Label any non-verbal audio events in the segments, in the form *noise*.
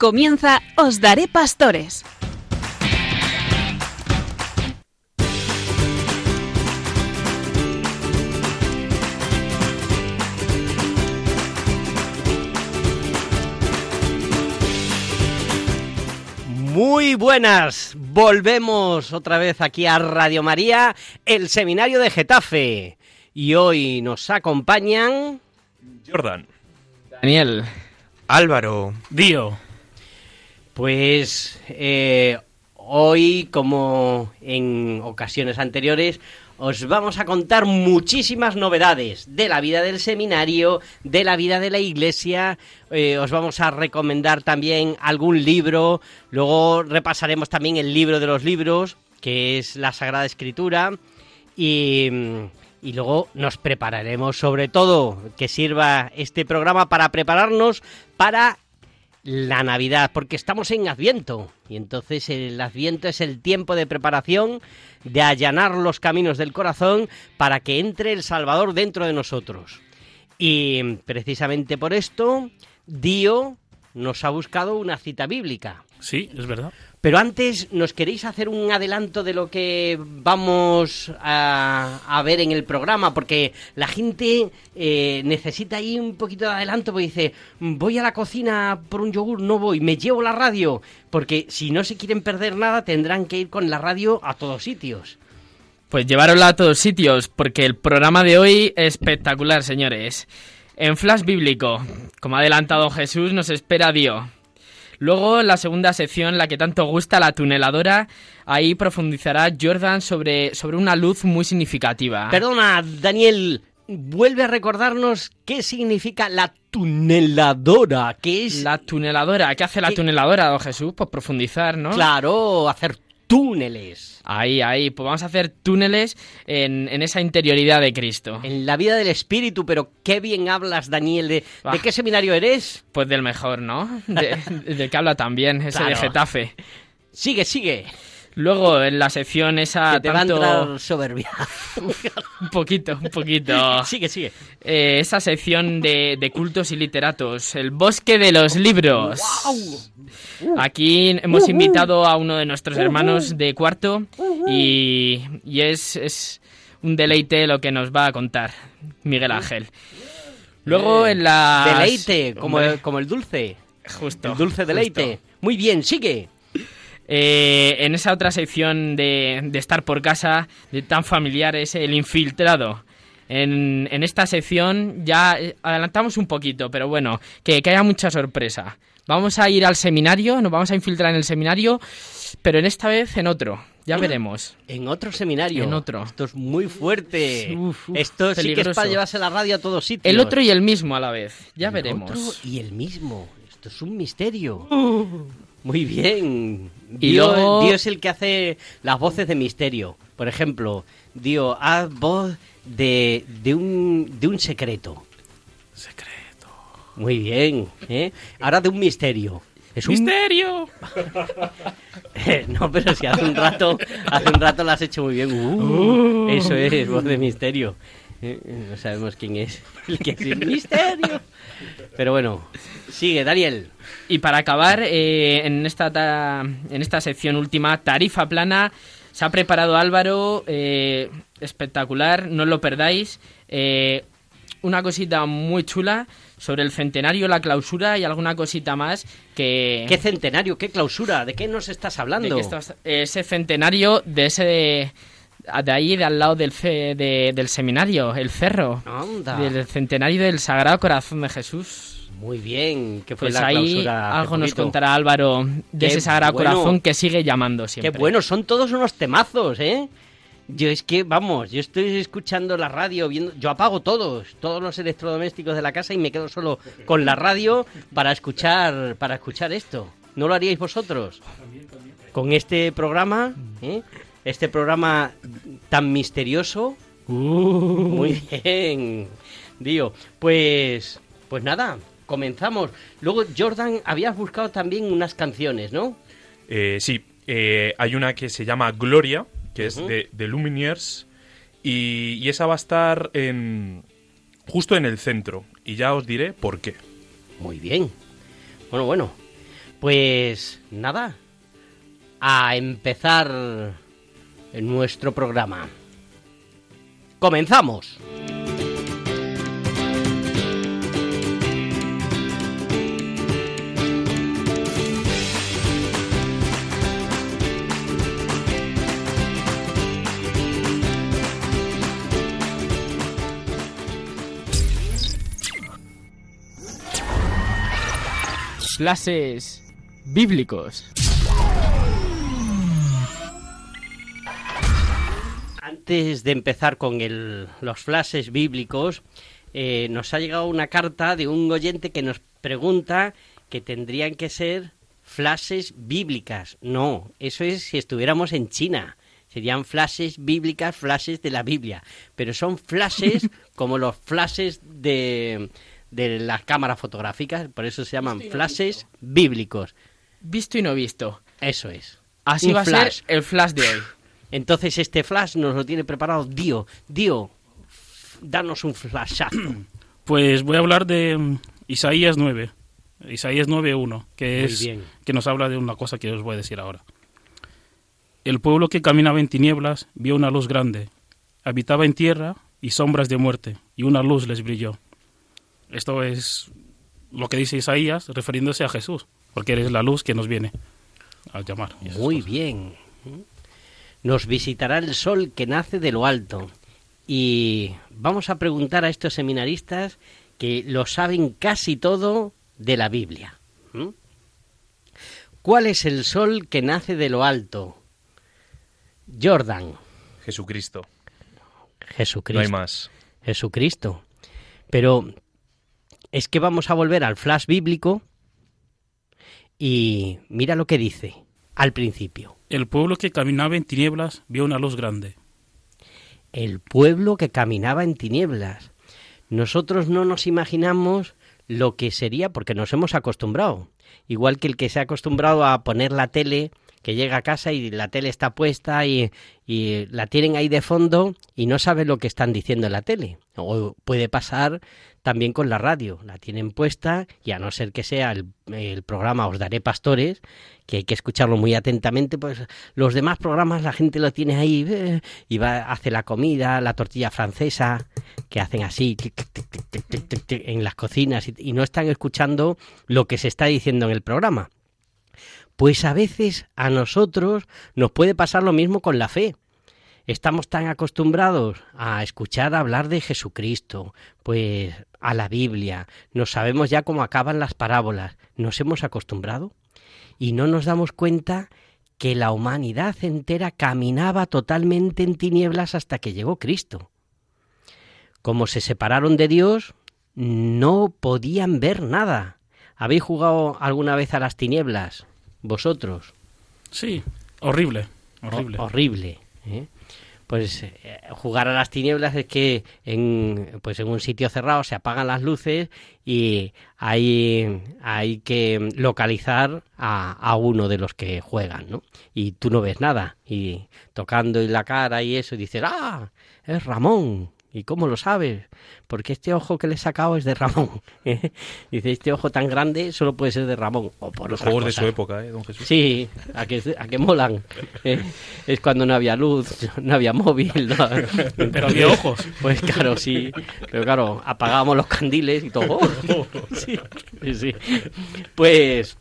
Comienza Os Daré Pastores. Muy buenas, volvemos otra vez aquí a Radio María, el seminario de Getafe. Y hoy nos acompañan... Jordan. Daniel. Álvaro. Dio. Pues eh, hoy, como en ocasiones anteriores, os vamos a contar muchísimas novedades de la vida del seminario, de la vida de la iglesia. eh, os vamos a recomendar también algún libro. Luego repasaremos también el libro de los libros, que es la Sagrada Escritura. Y, y luego nos prepararemos, sobre todo, que sirva este programa para prepararnos para la Navidad, porque estamos en Adviento y entonces el Adviento es el tiempo de preparación, de allanar los caminos del corazón para que entre el Salvador dentro de nosotros. Y precisamente por esto, Dio nos ha buscado una cita bíblica. Sí, es verdad. Pero antes, ¿nos queréis hacer un adelanto de lo que vamos a, a ver en el programa? Porque la gente eh, necesita ahí un poquito de adelanto, porque dice, voy a la cocina por un yogur, no voy, me llevo la radio, porque si no se quieren perder nada, tendrán que ir con la radio a todos sitios. Pues llevarosla a todos sitios, porque el programa de hoy es espectacular, señores. En Flash Bíblico, como ha adelantado Jesús, nos espera Dio. Luego, en la segunda sección, la que tanto gusta, la tuneladora, ahí profundizará Jordan sobre, sobre una luz muy significativa. Perdona, Daniel, vuelve a recordarnos qué significa la tuneladora, que es... La tuneladora, ¿qué hace la ¿Qué? tuneladora, don Jesús? Pues profundizar, ¿no? Claro, hacer túneles. Ahí, ahí, pues vamos a hacer túneles en, en esa interioridad de Cristo. En la vida del espíritu, pero qué bien hablas, Daniel. ¿De, Ah. ¿de qué seminario eres? Pues del mejor, ¿no? De- del que habla también, ese de. Getafe. Sigue, sigue. Luego, en la sección esa que te tanto... va a entrar soberbia. *laughs* Un poquito, un poquito. sigue, sigue. Eh, esa sección de, de cultos y literatos, el bosque de los libros. Aquí hemos invitado a uno de nuestros hermanos de cuarto y, y es, es un deleite lo que nos va a contar Miguel Ángel. Luego en la... Deleite, como el, como el dulce. Justo. El dulce deleite. justo. Muy bien, sigue. Eh, en esa otra sección de, de estar por casa, de tan familiar, es el infiltrado. En, en esta sección ya eh, adelantamos un poquito, pero bueno, que, que haya mucha sorpresa. Vamos a ir al seminario, nos vamos a infiltrar en el seminario, pero en esta vez en otro. Ya veremos. En otro seminario. En otro. Esto es muy fuerte. Uf, uf, Esto sí que es para llevarse la radio a todos sitios. El otro y el mismo a la vez. Ya El veremos. otro y el mismo. Esto es un misterio. Muy bien. Dio, luego- Dio es el que hace las voces de misterio. Por ejemplo, Dio, haz voz de, de, un, de un. Secreto. Muy bien. ¿eh? Ahora de un misterio. Es un ¡Misterio! *laughs* no, pero si hace un rato, hace un rato lo has hecho muy bien. Uh, eso es, voz de misterio. Eh, No sabemos quién es el que es el misterio. Pero bueno, sigue, Daniel. Y para acabar, eh, en, esta ta- en esta sección última, tarifa plana, se ha preparado Álvaro, eh, espectacular, no lo perdáis. eh, una cosita muy chula sobre el centenario, la clausura y alguna cosita más que... ¿Qué centenario? ¿Qué clausura? ¿De qué nos estás de hablando? que estos- ese centenario de ese... De ahí, de al lado del, ce- de- del seminario, el cerro. Anda. Del centenario del Sagrado Corazón de Jesús. Muy bien, que fue Pues la ahí clausura. algo nos contará Álvaro de Qué ese Sagrado bueno. Corazón que sigue llamando siempre. Qué bueno, son todos unos temazos, ¿eh? Yo es que, vamos, yo estoy escuchando la radio, viendo, yo apago todos, todos los electrodomésticos de la casa y me quedo solo con la radio para escuchar, para escuchar esto. ¿No lo haríais vosotros? Con este programa, ¿eh? Este programa tan misterioso. Muy bien, Dio. Pues, pues nada, comenzamos. Luego, Jordan, habías buscado también unas canciones, ¿no? Eh, sí, eh, hay una que se llama Gloria, que es de, de Lumineers, y, y esa va a estar en, justo en el centro, y ya os diré por qué. Muy bien. Bueno, bueno. Pues nada, a empezar nuestro programa. ¡Comenzamos! Flashes bíblicos. Antes de empezar con el- los flashes bíblicos, eh, nos ha llegado una carta de un oyente que nos pregunta que tendrían que ser flashes bíblicas. No, eso es si estuviéramos en China. Serían flashes bíblicas, flashes de la Biblia. Pero son flashes *laughs* como los flashes de, de las cámaras fotográficas. Por eso se llaman flashes bíblicos. Visto y no visto. Eso es. Así Un va a ser el flash de hoy. *laughs* Entonces este flash nos lo tiene preparado Dio. Dio, danos un flashazo. *clears throat* Pues voy a hablar de mm, Isaías 9. Isaías 9.1, que es bien. que nos habla de una cosa que os voy a decir ahora. El pueblo que caminaba en tinieblas vio una luz grande. Habitaba en tierra y sombras de muerte, y una luz les brilló. Esto es lo que dice Isaías refiriéndose a Jesús, porque eres la luz que nos viene a llamar. Muy cosas. bien. Nos visitará el sol que nace de lo alto. Y vamos a preguntar a estos seminaristas que lo saben casi todo de la Biblia. ¿Mm? ¿Cuál es el sol que nace de lo alto? Jordan, Jesucristo. Jesucristo. No hay más. Jesucristo. Pero es que vamos a volver al flash bíblico y mira lo que dice al principio. El pueblo que caminaba en tinieblas vio una luz grande. El pueblo que caminaba en tinieblas. Nosotros no nos imaginamos lo que sería porque nos hemos acostumbrado. Igual que el que se ha acostumbrado a poner la tele, que llega a casa y la tele está puesta y, y la tienen ahí de fondo y no sabe lo que están diciendo en la tele. O puede pasar también con la radio, la tienen puesta y a no ser que sea el, programa Os Daré Pastores, que hay que escucharlo muy atentamente, pues los demás programas la gente lo tiene ahí eh, y va, hace la comida, la tortilla francesa, que hacen así en las cocinas y no están escuchando lo que se está diciendo en el programa. Pues a veces a nosotros nos puede pasar lo mismo con la fe. Estamos tan acostumbrados a escuchar hablar de Jesucristo, pues a la Biblia, nos sabemos ya cómo acaban las parábolas, nos hemos acostumbrado y no nos damos cuenta que la humanidad entera caminaba totalmente en tinieblas hasta que llegó Cristo. Como se separaron de Dios, no podían ver nada. ¿Habéis jugado alguna vez a las tinieblas? Vosotros. Sí, horrible, horrible. Ho- horrible. ¿eh? Pues eh, jugar a las tinieblas es que en, pues en un sitio cerrado se apagan las luces y hay, hay que localizar a, a uno de los que juegan, ¿no? Y tú no ves nada. Y tocando en la cara y eso, y dices, ¡ah! Es Ramón. ¿Y cómo lo sabes? Porque este ojo que le he sacado es de Ramón. *laughs* ¿eh? Dice, este ojo tan grande solo puede ser de Ramón. O por Los juegos de su época, ¿eh, don Jesús? Sí, a que, a que molan. Eh, es cuando no había luz, *laughs* no había móvil. no- *laughs* Pero había ojos. Pues claro, sí. Pero claro, apagábamos los candiles y todo. Sí, sí. Pues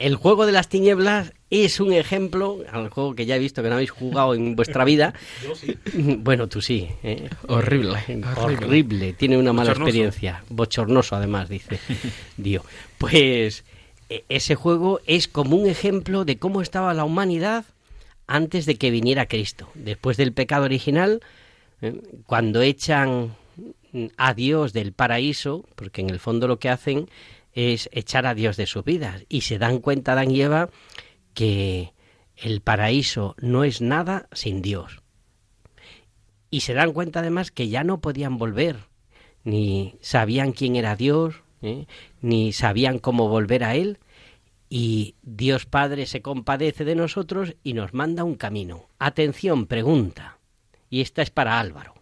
el juego de las tinieblas es un ejemplo, al juego que ya he visto que no habéis jugado en vuestra vida. *laughs* *laughs* Bueno, tú sí. ¿eh? Horrible. Horrible. Tiene una mala Bochornoso. experiencia. Bochornoso, además, dice *laughs* Dio. Pues e- ese juego es como un ejemplo de cómo estaba la humanidad antes de que viniera Cristo. Después del pecado original, ¿eh? cuando echan a Dios del paraíso, porque en el fondo lo que hacen es echar a Dios de sus vidas, y se dan cuenta, Dan y Eva, que el paraíso no es nada sin Dios. Y se dan cuenta además que ya no podían volver, ni sabían quién era Dios, ¿eh? ni sabían cómo volver a Él, y Dios Padre se compadece de nosotros y nos manda un camino. Atención, pregunta, y esta es para Álvaro.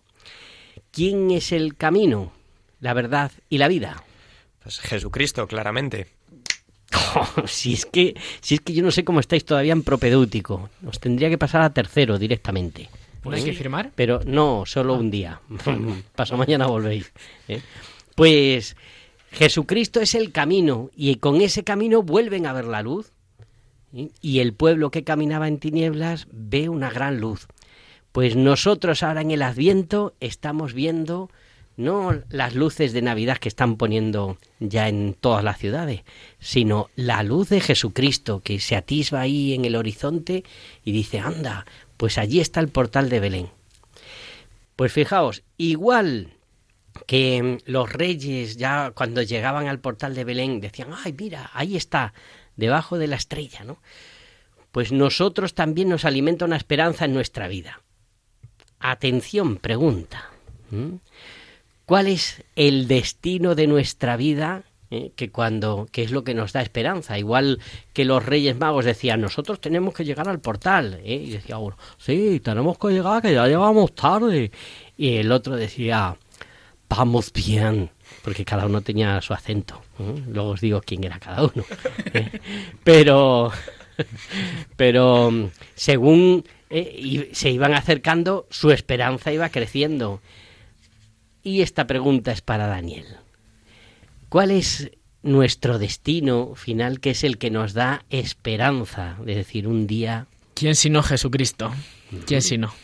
¿Quién es el camino, la verdad y la vida? Pues Jesucristo, claramente. *laughs* si es que si es que yo no sé cómo estáis todavía en propedéutico. Os tendría que pasar a tercero directamente. ¿No hay que firmar? Pero no, solo un día. *laughs* Paso mañana volvéis. ¿eh? Pues Jesucristo es el camino y con ese camino vuelven a ver la luz. ¿eh? Y el pueblo que caminaba en tinieblas ve una gran luz. Pues nosotros ahora en el Adviento estamos viendo no las luces de Navidad que están poniendo ya en todas las ciudades, sino la luz de Jesucristo que se atisba ahí en el horizonte y dice, anda, pues allí está el portal de Belén. Pues fijaos, igual que los reyes ya cuando llegaban al portal de Belén decían, ay, mira, ahí está, debajo de la estrella, ¿no? Pues nosotros también nos alimenta una esperanza en nuestra vida. Atención, pregunta. ¿Cuál es el destino de nuestra vida? ¿Eh? que cuando que es lo que nos da esperanza igual que los Reyes Magos decían nosotros tenemos que llegar al portal ¿eh? y decía uno sí tenemos que llegar que ya llegamos tarde y el otro decía vamos bien porque cada uno tenía su acento ¿eh? luego os digo quién era cada uno *laughs* pero pero según eh, se iban acercando su esperanza iba creciendo y esta pregunta es para Daniel. ¿Cuál es nuestro destino final que es el que nos da esperanza? Es decir, un día... ¿Quién sino Jesucristo? ¿Quién sino?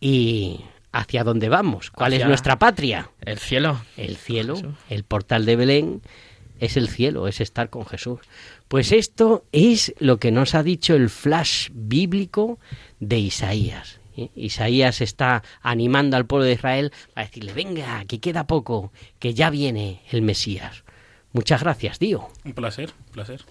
¿Y hacia dónde vamos? ¿Cuál es nuestra patria? El cielo. El cielo, el portal de Belén es el cielo, es estar con Jesús. Pues esto es lo que nos ha dicho el flash bíblico de Isaías. Isaías está animando al pueblo de Israel para decirle, venga, que queda poco, que ya viene el Mesías. Muchas gracias, Dio. Un placer, un placer.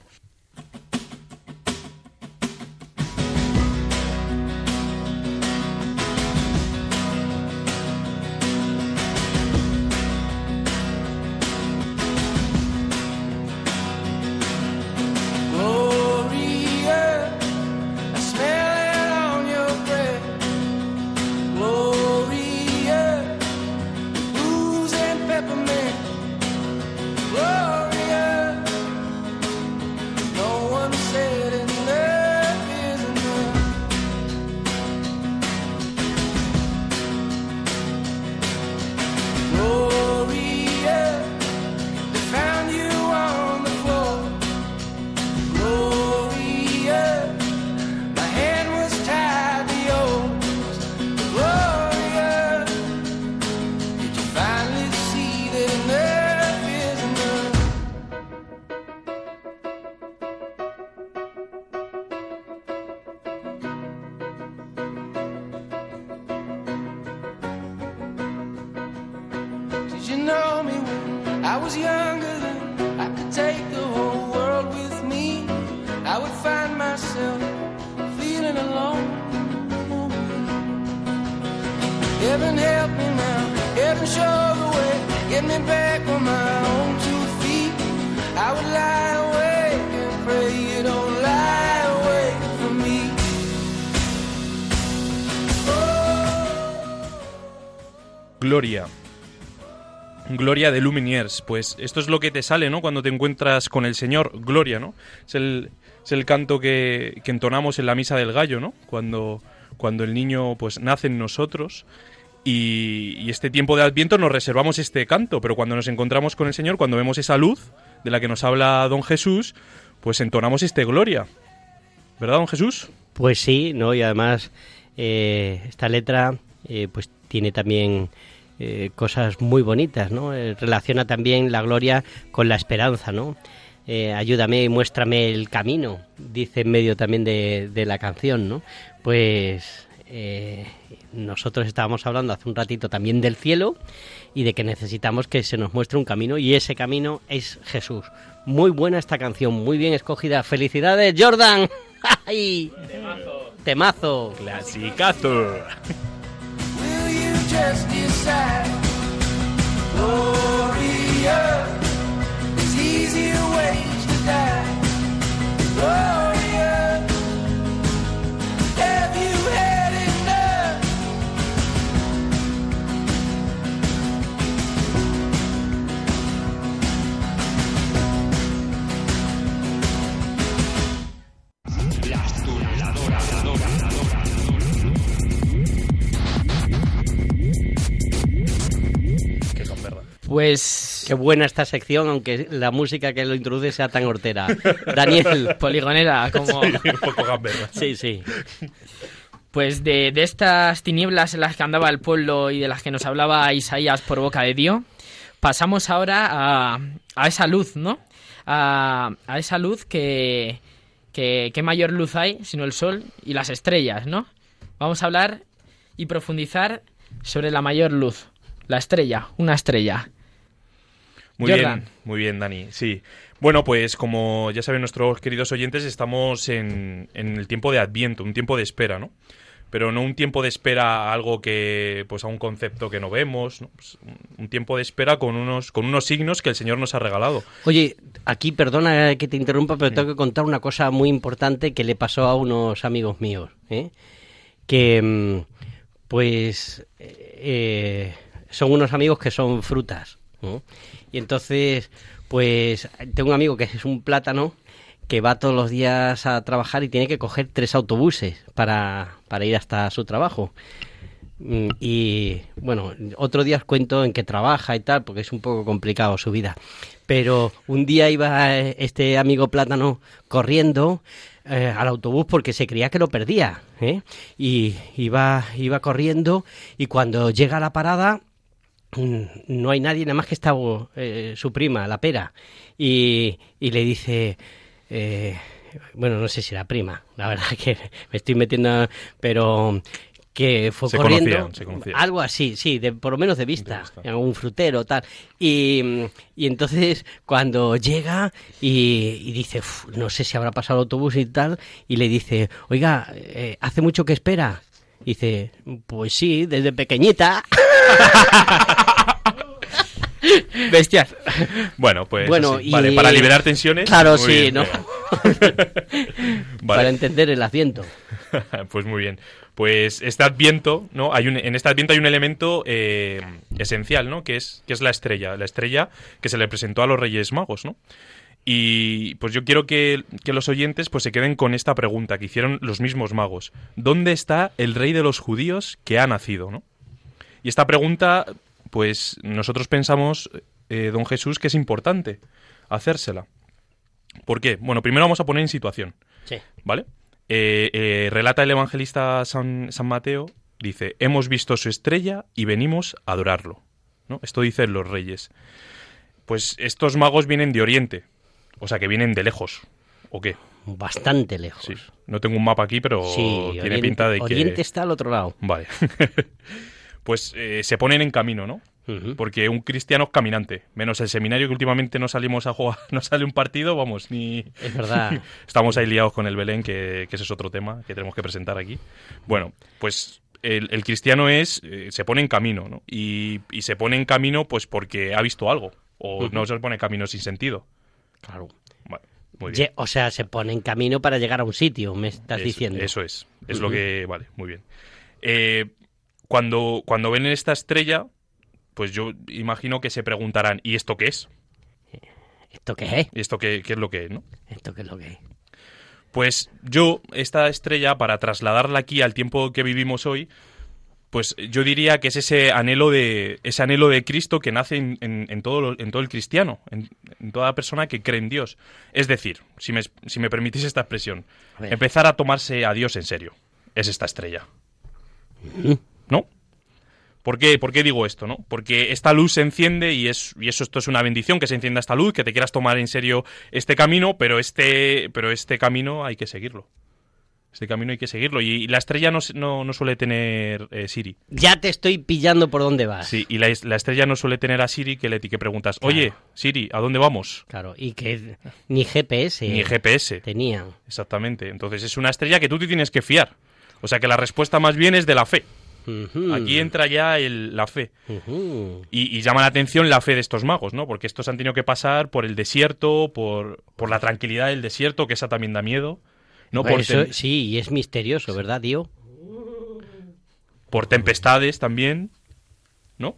Gloria de Luminiers. Pues esto es lo que te sale, ¿no? Cuando te encuentras con el Señor. Gloria, ¿no? Es el, es el canto que, que, entonamos en la misa del gallo, ¿no? Cuando, cuando el niño pues nace en nosotros. Y, este tiempo de Adviento nos reservamos este canto, pero cuando nos encontramos con el Señor, cuando vemos esa luz de la que nos habla don Jesús, pues entonamos este Gloria. ¿Verdad, don Jesús? Pues sí, ¿no? Y además eh, esta letra eh, pues tiene también eh, cosas muy bonitas, ¿no? Eh, relaciona también la gloria con la esperanza, ¿no? Eh, ayúdame y muéstrame el camino, dice en medio también de, de la canción, ¿no? Pues nosotros estábamos hablando hace un ratito también del cielo y de que necesitamos que se nos muestre un camino y ese camino es Jesús. Muy buena esta canción, muy bien escogida. Felicidades, Jordan. *laughs* ¡Ay! Temazo. Temazo. Clasicazo. Just decide. Gloria, Pues Qué buena esta sección, aunque la música que lo introduce sea tan hortera. Daniel. *laughs* poligonera, como... Un poco gamberra. Sí, sí. Pues de, de estas tinieblas en las que andaba el pueblo y de las que nos hablaba Isaías por boca de Dios, pasamos ahora a, a esa luz, ¿no? A, a esa luz que, que... ¿Qué mayor luz hay sino el sol y las estrellas, ¿no? Vamos a hablar y profundizar sobre la mayor luz, la estrella, una estrella. Muy Jordan. bien, muy bien, Dani. Sí. Bueno, pues como ya saben nuestros queridos oyentes, estamos en, en el tiempo de Adviento, un tiempo de espera, ¿no? Pero no un tiempo de espera a algo que, pues a un concepto que no vemos, ¿no? Pues, un- tiempo de espera con unos, con unos signos que el Señor nos ha regalado. Oye, aquí perdona que te interrumpa, pero tengo que contar una cosa muy importante que le pasó a unos amigos míos. ¿eh? Que, mm, pues, eh, son unos amigos que son frutas. ¿no? Entonces, pues, tengo un amigo que es un plátano que va todos los días a trabajar y tiene que coger tres autobuses para, para ir hasta su trabajo. Mm, Y bueno, otro día os cuento en qué trabaja y tal, porque es un poco complicado su vida. Pero un día iba eh, este amigo plátano corriendo eh, al autobús porque se creía que lo perdía. ¿eh? Y iba, iba corriendo y cuando llega a la parada no hay nadie, nada más que está eh, su prima, la pera. Y, y le dice, eh, bueno, no sé si la prima, la verdad *laughs* que me estoy metiendo, pero que fue Se corriendo, conocían, se conocían. algo así, sí, de, por lo menos de vista, en algún frutero, tal. Y, y entonces cuando llega y, y dice, "Uf, no sé si habrá pasado el autobús y tal, y le dice, oiga, eh, ¿hace mucho que espera? Y dice, pues sí, desde pequeñita. *laughs* Bestias. Bueno, pues Bueno, y- vale, para liberar tensiones. Claro, sí, bien, ¿no? *laughs* venga. Para entender el asiento. *laughs* pues muy bien. Pues este Adviento, ¿no? Hay un, en este Adviento hay un elemento eh, esencial, ¿no? Que es, que es la estrella. La estrella que se le presentó a los Reyes Magos, ¿no? Y pues yo quiero que, que los oyentes pues se queden con esta pregunta que hicieron los mismos magos. ¿Dónde está el rey de los judíos que ha nacido, no? Y esta pregunta, pues nosotros pensamos, eh, don Jesús, que es importante hacérsela. ¿Por qué? Bueno, primero vamos a poner en situación. Sí. ¿Vale? Eh, eh, relata el evangelista San, San Mateo, dice, hemos visto su estrella y venimos a adorarlo. ¿no? Esto dicen los reyes. Pues estos magos vienen de Oriente, o sea que vienen de lejos, ¿o qué? Bastante lejos. Sí. No tengo un mapa aquí, pero Sí, tiene Oriente, pinta de que... Oriente está al otro lado. Vale. *laughs* pues eh, se ponen en camino, ¿no? Porque un cristiano es caminante, menos el seminario que últimamente no salimos a jugar, *laughs* no sale un partido, vamos, ni... Es verdad. *laughs* Estamos ahí liados con el Belén, que, que ese es otro tema que tenemos que presentar aquí. Bueno, pues el, el cristiano es, eh, se pone en camino, ¿no? Y, y se pone en camino pues porque ha visto algo, o no se pone en camino sin sentido. Claro. Muy bien. O sea, se pone en camino para llegar a un sitio, me estás Eso- diciendo. Eso es, es lo que... Vale, muy bien. Eh, cuando, cuando ven esta estrella, pues yo imagino que se preguntarán, ¿y esto qué es? ¿Esto qué es? ¿Y esto qué, qué es lo que es, no? ¿Esto qué es lo que es? Pues yo, esta estrella, para trasladarla aquí al tiempo que vivimos hoy, pues yo diría que es ese anhelo de, ese anhelo de Cristo que nace en, en- en todo, lo- en todo el cristiano, en, en toda persona que cree en Dios. Es decir, si me, si me permitís esta expresión, A empezar a tomarse a Dios en serio. Es esta estrella. ¿No? ¿Por qué, por qué digo esto, no? Porque esta luz se enciende y, es, y eso esto es una bendición que se encienda esta luz, que te quieras tomar en serio este camino, pero este, pero este camino hay que seguirlo. Este camino hay que seguirlo. Y la estrella no, no, no suele tener eh, Siri. Ya te estoy pillando por dónde vas. Sí, y la, es- la estrella no suele tener a Siri que le que preguntas, oye, Siri, ¿a dónde vamos? Claro, y que ni GPS Ni GPS. tenían. Exactamente. Entonces es una estrella que tú te tienes que fiar. O sea que la respuesta más bien es de la fe. Aquí entra ya el- la fe. Y, y llama la atención la fe de estos magos, ¿no? Porque estos han tenido que pasar por el desierto, por, por la tranquilidad del desierto, que esa también da miedo. ¿No? Por, eso, tem- sí, y es misterioso, ¿verdad, tío? por tempestades también, ¿no?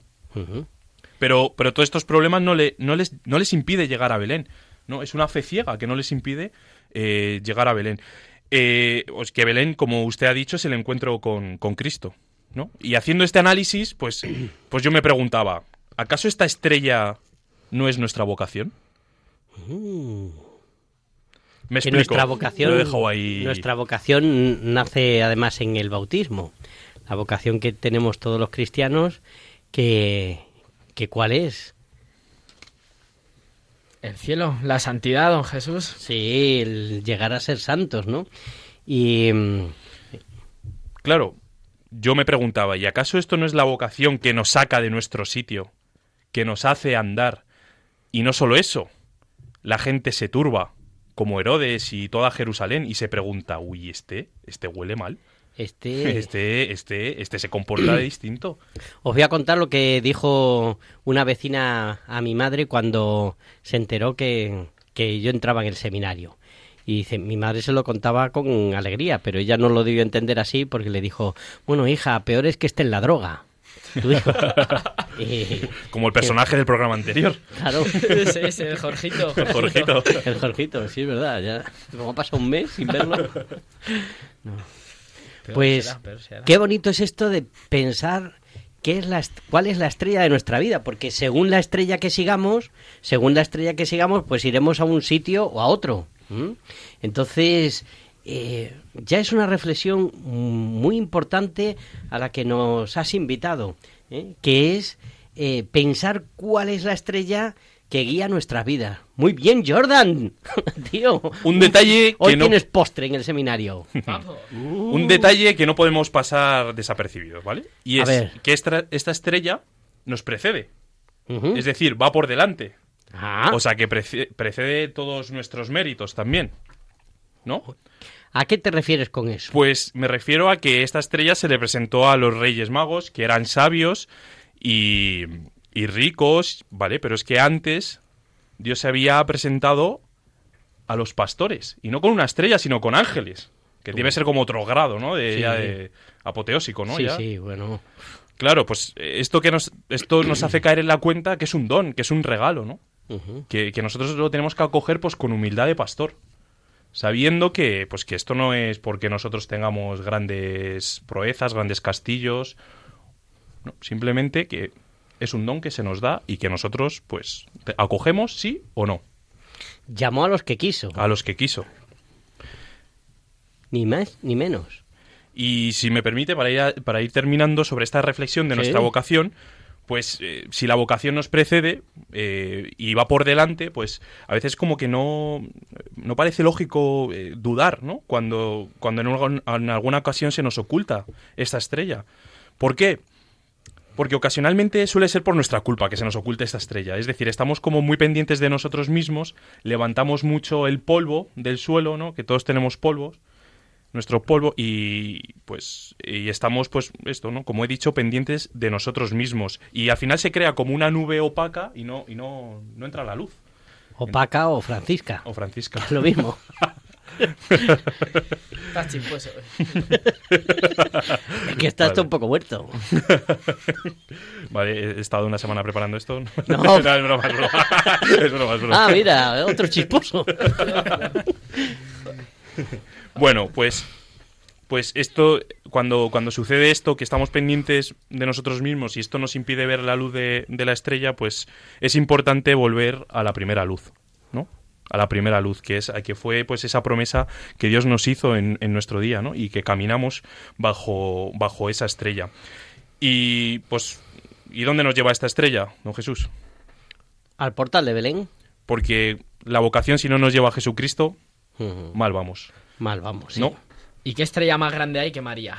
Pero, pero todos estos problemas no, le, no, les, no les impide llegar a Belén. ¿no? Es una fe ciega que no les impide eh, llegar a Belén. Eh, pues que Belén, como usted ha dicho, es el encuentro con, con Cristo. ¿no? Y haciendo este análisis, pues, *clears throat* pues yo me preguntaba, ¿acaso esta estrella no es nuestra vocación? Me que explico. nuestra vocación, Lo he dejado ahí. nuestra vocación nace además en el bautismo. La vocación que tenemos todos los cristianos, que, que ¿cuál es? El cielo, la santidad, don Jesús. Sí, el llegar a ser santos, ¿no? Y mm, Claro, yo me preguntaba, ¿y acaso esto no es la vocación que nos saca de nuestro sitio? Que nos hace andar. Y no solo eso, la gente se turba, como Herodes y toda Jerusalén, y se pregunta, uy, este, este huele mal. este, *laughs* Este, este, este se comporta de distinto. Os voy a contar lo que dijo una vecina a mi madre cuando se enteró que, que yo entraba en el seminario. Y dice, mi madre se lo contaba con alegría, pero ella no lo debió entender así porque le dijo, bueno, hija, peor es que esté en la droga. Tu hijo. Y, Como el personaje del programa anterior. claro, *laughs* Ese es el Jorgito. Jorgito. el Jorgito, sí, es verdad. Ya, como ha pasado un mes sin verlo. *laughs* No. Pues, será, peor será. qué bonito es esto de pensar qué es la, cuál es la estrella de nuestra vida, porque según la estrella que sigamos, según la estrella que sigamos, pues iremos a un sitio o a otro. Entonces, eh, ya es una reflexión muy importante a la que nos has invitado, ¿eh? que es eh, pensar cuál es la estrella que guía nuestra vida. Muy bien, Jordan, *laughs* tío. Un detalle Hoy que no, tienes postre en el seminario. *laughs* Vamos. un detalle que no podemos pasar desapercibido, ¿vale? Y es que esta, esta estrella nos precede. Es decir, va por delante. Ah, O sea que prece- precede todos nuestros méritos también. ¿No? ¿A qué te refieres con eso? Pues me refiero a que esta estrella se le presentó a los Reyes Magos, que eran sabios y, y ricos, ¿vale? Pero es que antes Dios se había presentado a los pastores, y no con una estrella, sino con ángeles, que debe ser como otro grado, ¿no? De, Sí. ya de apoteósico, ¿no? sí, Ya. sí, bueno. Claro, pues eh, esto que nos, esto nos hace caer en la cuenta que es un don, que es un regalo, ¿no? Que, que nosotros lo tenemos que acoger pues con humildad de pastor sabiendo que pues que esto no es porque nosotros tengamos grandes proezas grandes castillos no, simplemente que es un don que se nos da y que nosotros pues acogemos sí o no Llamó a los que quiso, a los que quiso ni más ni menos. Y si me permite, para ir, a- para ir terminando sobre esta reflexión de Sí. nuestra vocación, pues eh, si la vocación nos precede eh, y va por delante, pues a veces como que no, no parece lógico eh, dudar, ¿no? Cuando, cuando en, en alguna ocasión se nos oculta esta estrella. ¿Por qué? Porque ocasionalmente suele ser por nuestra culpa que se nos oculte esta estrella. Es decir, estamos como muy pendientes de nosotros mismos, levantamos mucho el polvo del suelo, ¿no? Que todos tenemos polvos nuestro polvo y pues y estamos pues esto no como he dicho pendientes de nosotros mismos y al final se crea como una nube opaca y no y no, no entra la luz Opaca o Francisca. o Francisca *laughs* Lo mismo. *laughs* Estás chimposo. Es que está esto un poco muerto. *laughs* vale he estado una semana preparando esto No. es broma es broma es broma, es broma. Ah, mira, otro chisposo. *laughs* Bueno, pues, pues esto, cuando, cuando sucede esto, que estamos pendientes de nosotros mismos y esto nos impide ver la luz de, de la estrella, pues es importante volver a la primera luz, ¿no? A la primera luz, que es que fue pues esa promesa que Dios nos hizo en, en nuestro día, ¿no? Y que caminamos bajo, bajo esa estrella. Y pues, ¿y dónde nos lleva esta estrella, don Jesús? Al portal de Belén. Porque la vocación, si no nos lleva a Jesucristo, Mal vamos. Mal vamos. sí. ¿No? ¿Y qué estrella más grande hay que María?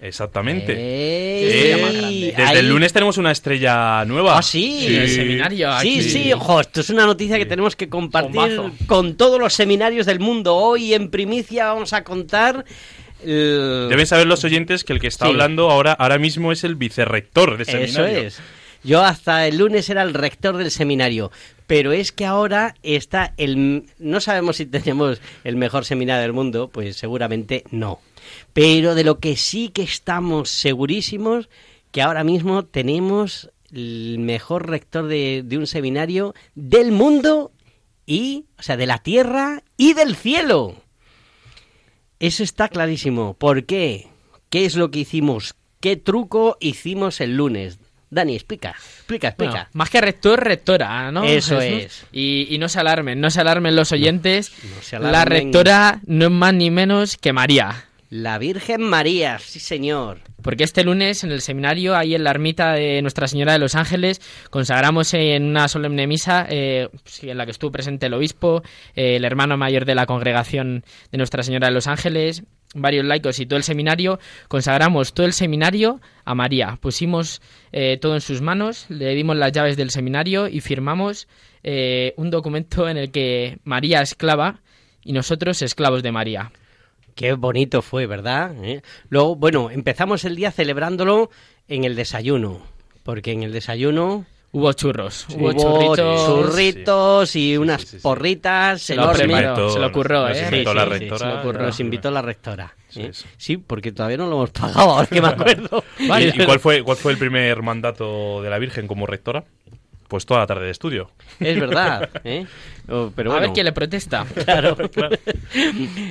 Exactamente. ¡Ey! Estrella más grande. Desde Ahí- el lunes tenemos una estrella nueva. Ah, sí. En el seminario. Sí, aquí. sí, ojo, esto es una noticia que tenemos que compartir Bombazo. con todos los seminarios del mundo. Hoy en primicia vamos a contar... Deben saber los oyentes que el que está Sí. hablando ahora, ahora mismo es el vicerrector de Eso seminario. es. Yo hasta el lunes era el rector del seminario, pero es que ahora está el... No sabemos si tenemos el mejor seminario del mundo, pues seguramente no. Pero de lo que sí que estamos segurísimos, que ahora mismo tenemos el mejor rector de, de un seminario del mundo y, o sea, de la tierra y del cielo. Eso está clarísimo. ¿Por qué? ¿Qué es lo que hicimos? ¿Qué truco hicimos el lunes? Dani, explica, explica, explica. Bueno, más que rector, rectora, ¿no? Eso Jesús? es. Y, y no se alarmen, no se alarmen los oyentes. no se La rectora no es más ni menos que María. La Virgen María, sí señor. Porque este lunes en el seminario, ahí en la ermita de Nuestra Señora de los Ángeles, consagramos en una solemne misa eh, en la que estuvo presente el obispo, eh, el hermano mayor de la congregación de Nuestra Señora de los Ángeles, varios laicos y todo el seminario, consagramos todo el seminario a María. Pusimos eh, todo en sus manos, le dimos las llaves del seminario y firmamos eh, un documento en el que María esclava y nosotros esclavos de María. Qué bonito fue, ¿verdad? ¿Eh? Luego, bueno, empezamos el día celebrándolo en el desayuno, porque en el desayuno Hubo churros, hubo, hubo churritos. churritos y Sí, unas sí, sí, sí. porritas Se lo enormes. preparó, se lo ocurrió, ¿eh? invitó Sí, la sí, sí, rectora. se lo ocurrió. Nos invitó la rectora. Sí, ¿eh? sí. Sí, porque todavía no lo hemos pagado, *laughs* ahora que me acuerdo. *laughs* ¿Y, y cuál fue, cuál fue el primer mandato de la Virgen como rectora? Pues toda la tarde de estudio. Es verdad, *laughs* ¿eh? Pero A bueno, ver quién le protesta. *laughs* Claro.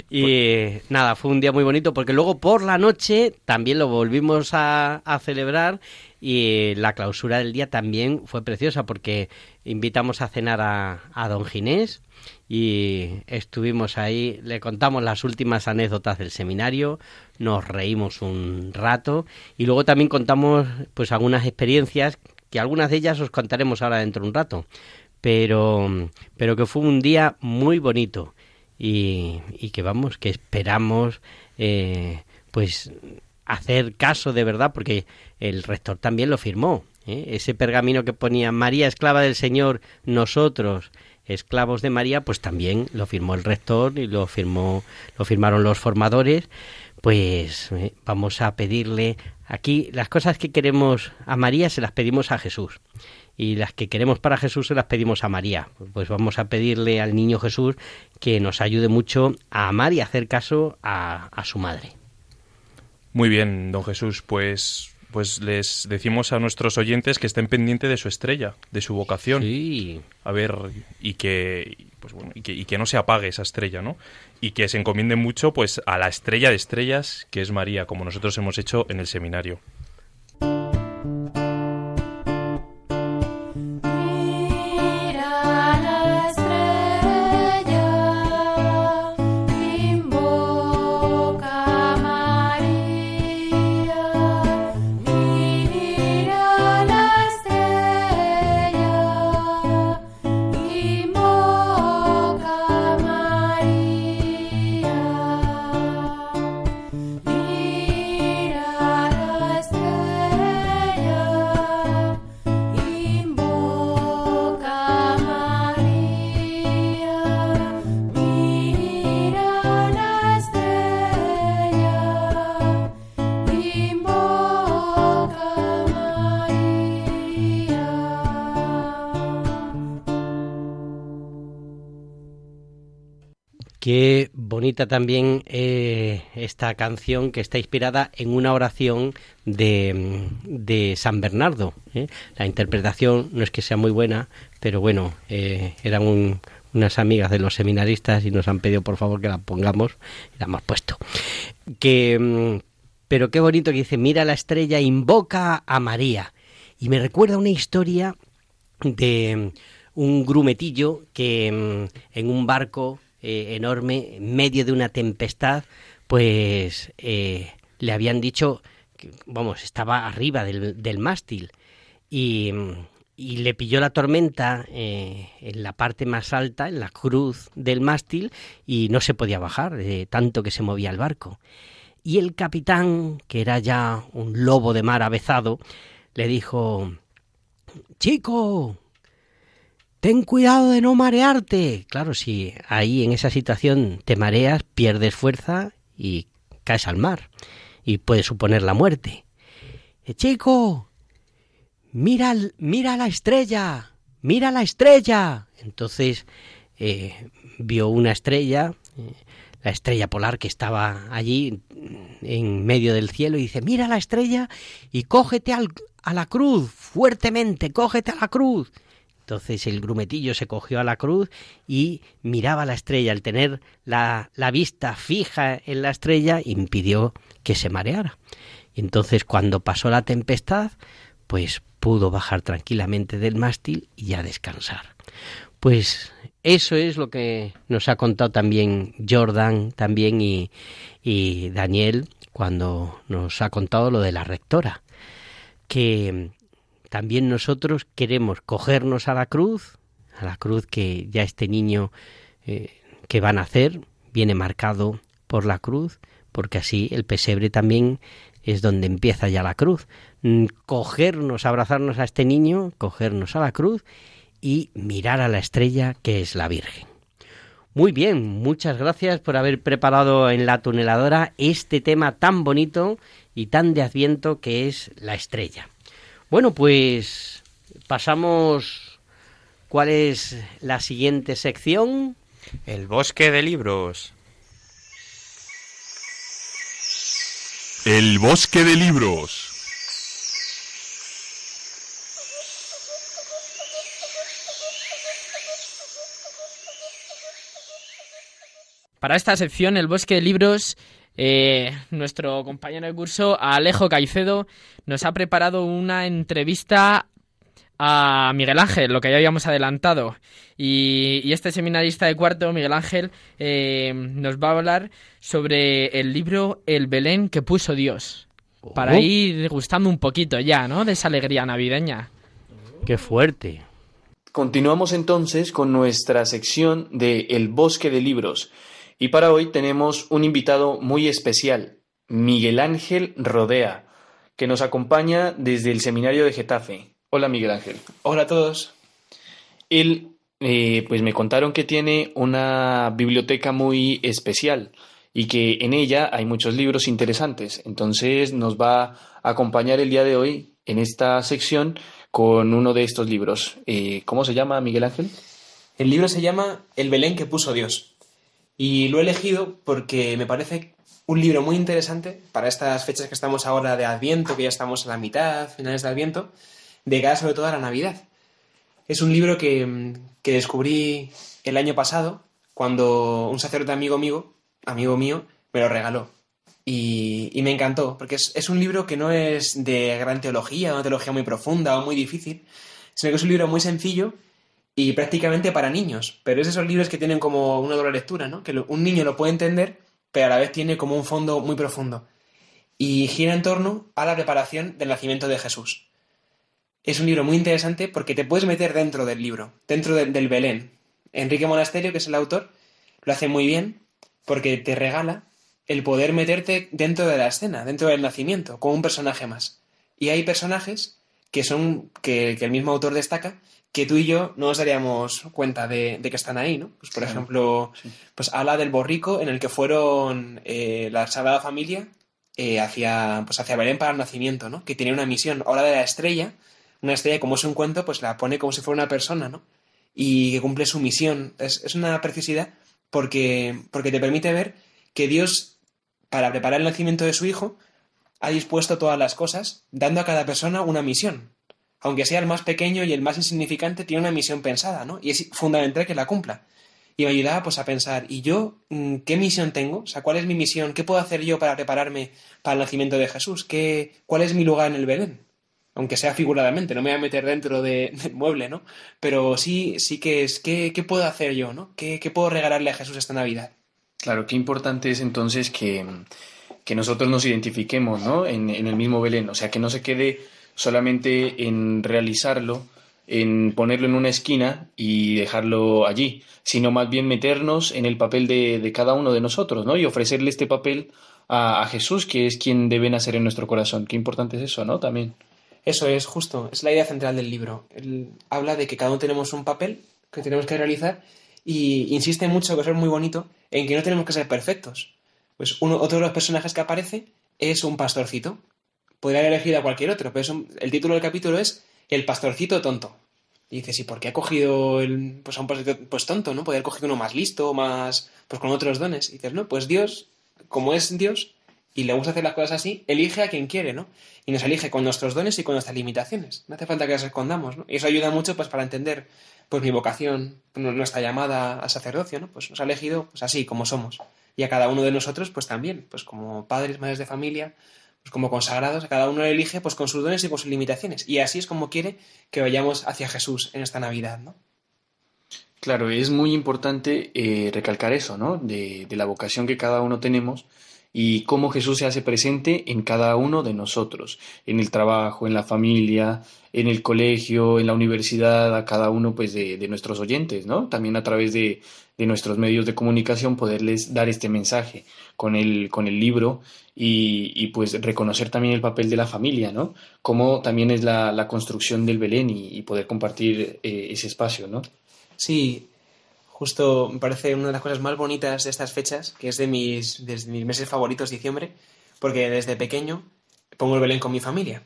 y eh, nada, fue un día muy bonito porque luego por la noche también lo volvimos a, a celebrar y la clausura del día también fue preciosa porque invitamos a cenar a, a don Ginés y estuvimos ahí, le contamos las últimas anécdotas del seminario, nos reímos un rato y luego también contamos pues algunas experiencias que algunas de ellas os contaremos ahora dentro de un rato pero, pero que fue un día muy bonito y, y que vamos, que esperamos eh, pues hacer caso de verdad porque el rector también lo firmó. ¿eh? Ese pergamino que ponía María, esclava del Señor, nosotros esclavos de María, pues también lo firmó el rector y lo firmó, lo firmaron los formadores. Pues eh, vamos a pedirle aquí las cosas que queremos a María se las pedimos a Jesús y las que queremos para Jesús se las pedimos a María. Pues vamos a pedirle al niño Jesús que nos ayude mucho a amar y hacer caso a, a su madre. Muy bien, don Jesús, pues, pues les decimos a nuestros oyentes que estén pendientes de su estrella, de su vocación. Sí, A ver, y que, pues bueno, y que, y que no se apague esa estrella, ¿no? Y que se encomiende mucho pues a la estrella de estrellas, que es María, como nosotros hemos hecho en el seminario. También eh, esta canción que está inspirada en una oración de, de San Bernardo. ¿eh? La interpretación no es que sea muy buena, pero bueno, eh, eran un- unas amigas de los seminaristas y nos han pedido por favor que la pongamos y la hemos puesto. Que, mm, pero qué bonito que dice, mira la estrella, invoca a María. Y me recuerda una historia de un grumetillo que mm, en un barco eh, enorme, en medio de una tempestad, pues eh, le habían dicho, que, vamos, estaba arriba del, del mástil y, y le pilló la tormenta eh, en la parte más alta, en la cruz del mástil, y no se podía bajar de tanto que se movía el barco. Y el capitán, que era ya un lobo de mar avezado, le dijo, Chico, ten cuidado de no marearte. Claro, si ahí en esa situación te mareas, pierdes fuerza y caes al mar y puede suponer la muerte. Eh, chico, mira, mira la estrella, mira la estrella. Entonces eh, vio una estrella, eh, la estrella polar que estaba allí en medio del cielo y dice, mira la estrella y cógete a la cruz, fuertemente, cógete a la cruz. Entonces el grumetillo se cogió a la cruz y miraba la estrella. Al tener la, la vista fija en la estrella, impidió que se mareara. Entonces cuando pasó la tempestad, pues pudo bajar tranquilamente del mástil y ya descansar. Pues eso es lo que nos ha contado también Jordan también y, y Daniel cuando nos ha contado lo de la rectora, que también nosotros queremos cogernos a la cruz, a la cruz que ya este niño eh, que va a nacer viene marcado por la cruz, porque así el pesebre también es donde empieza ya la cruz. Mm, Cogernos, abrazarnos a este niño, cogernos a la cruz y mirar a la estrella que es la Virgen. Muy bien, muchas gracias por haber preparado en la tuneladora este tema tan bonito y tan de adviento que es la estrella. Bueno, pues pasamos. ¿Cuál es la siguiente sección? El bosque de libros. El bosque de libros. Para esta sección, el bosque de libros, eh, nuestro compañero de curso, Alejo Caicedo, nos ha preparado una entrevista a Miguel Ángel, lo que ya habíamos adelantado. Y, y este seminarista de cuarto, Miguel Ángel, eh, nos va a hablar sobre el libro El Belén que puso Dios. Para Oh. ir gustando un poquito ya, ¿no? De esa alegría navideña. ¡Qué fuerte! Continuamos entonces con nuestra sección de El Bosque de Libros. Y para hoy tenemos un invitado muy especial, Miguel Ángel Rodea, que nos acompaña desde el Seminario de Getafe. Hola Miguel Ángel. Hola a todos. Él, eh, pues me contaron que tiene una biblioteca muy especial y que en ella hay muchos libros interesantes. Entonces nos va a acompañar el día de hoy en esta sección con uno de estos libros. Eh, ¿Cómo se llama Miguel Ángel? El libro se llama El Belén que puso Dios. Y lo he elegido porque me parece un libro muy interesante para estas fechas que estamos ahora de Adviento, que ya estamos a la mitad, finales de Adviento, de cara sobre todo a la Navidad. Es un libro que, mm, que descubrí el año pasado cuando un sacerdote amigo mío, amigo mío me lo regaló. Y, y me encantó, porque es, es un libro que no es de gran teología, una teología muy profunda o muy difícil, sino que es un libro muy sencillo y prácticamente para niños. Pero es esos libros que tienen como una doble lectura, ¿no? Que un niño lo puede entender, pero a la vez tiene como un fondo muy profundo. Y gira en torno a la preparación del nacimiento de Jesús. Es un libro muy interesante porque te puedes meter dentro del libro, dentro de- del Belén. Enrique Monasterio, que es el autor, lo hace muy bien porque te regala el poder meterte dentro de la escena, dentro del nacimiento, como un personaje más. Y hay personajes que son, que, que el mismo autor destaca, que tú y yo no nos daríamos cuenta de, de que están ahí, ¿no? Pues por Claro, ejemplo, pues habla del borrico en el que fueron eh, la Sagrada Familia eh, hacia, pues hacia Belén para el nacimiento, ¿no? Que tenía una misión. Habla de la estrella, una estrella, como es un cuento, pues la pone como si fuera una persona, ¿no? Y que cumple su misión. Es, es una preciosidad porque, porque te permite ver que Dios, para preparar el nacimiento de su hijo, ha dispuesto todas las cosas, dando a cada persona una misión. Aunque sea el más pequeño y el más insignificante, tiene una misión pensada, ¿no? Y es fundamental que la cumpla. Y me ayudaba pues a pensar, ¿y yo mm, qué misión tengo? O sea, ¿cuál es mi misión? ¿Qué puedo hacer yo para prepararme para el nacimiento de Jesús? ¿Qué, ¿Cuál es mi lugar en el Belén? Aunque sea figuradamente, no me voy a meter dentro de- *laughs* del mueble, ¿no? Pero sí, sí que es, ¿qué, puedo hacer yo, ¿no? ¿Qué, ¿Qué puedo regalarle a Jesús esta Navidad? Claro, qué importante es entonces que, que nosotros nos identifiquemos ¿no? en, el mismo Belén, o sea, que no se quede solamente en realizarlo, en ponerlo en una esquina y dejarlo allí, sino más bien meternos en el papel de, cada uno de nosotros ¿no? y ofrecerle este papel a, a Jesús, que es quien debe nacer en nuestro corazón. Qué importante es eso, ¿no? También. Eso es justo, es la idea central del libro. Él habla de que cada uno tenemos un papel que tenemos que realizar y insiste mucho, que eso es muy bonito, en que no tenemos que ser perfectos. Pues uno, otro de los personajes que aparece es un pastorcito. Podría haber elegido a cualquier otro, pero el título del capítulo es El pastorcito tonto. Y dices, ¿y por qué ha cogido el, pues a un pastorcito pues tonto, no? Podría haber cogido uno más listo, más, pues con otros dones. Y dices, no, pues Dios, como es Dios y le gusta hacer las cosas así, elige a quien quiere, ¿no? Y nos elige con nuestros dones y con nuestras limitaciones. No hace falta que las escondamos, ¿no? Y eso ayuda mucho, pues, para entender, pues, mi vocación, nu- nuestra llamada al sacerdocio, ¿no? Pues nos ha elegido, pues, así, como somos. Y a cada uno de nosotros, pues, también, pues, como padres, madres de familia, pues como consagrados, a cada uno elige pues con sus dones y con sus limitaciones. Y así es como quiere que vayamos hacia Jesús en esta Navidad, ¿no? Claro, es muy importante eh, recalcar eso, ¿no? De la vocación que cada uno tenemos y cómo Jesús se hace presente en cada uno de nosotros, en el trabajo, en la familia, en el colegio, en la universidad, a cada uno pues de, de nuestros oyentes, ¿no? También a través de, de nuestros medios de comunicación poderles dar este mensaje con el, con el libro y, y, pues reconocer también el papel de la familia, ¿no? Cómo también es la, la construcción del Belén y, poder compartir eh, ese espacio, ¿no? Sí, justo me parece una de las cosas más bonitas de estas fechas, que es de mis, de mis meses favoritos, diciembre, porque desde pequeño pongo el Belén con mi familia.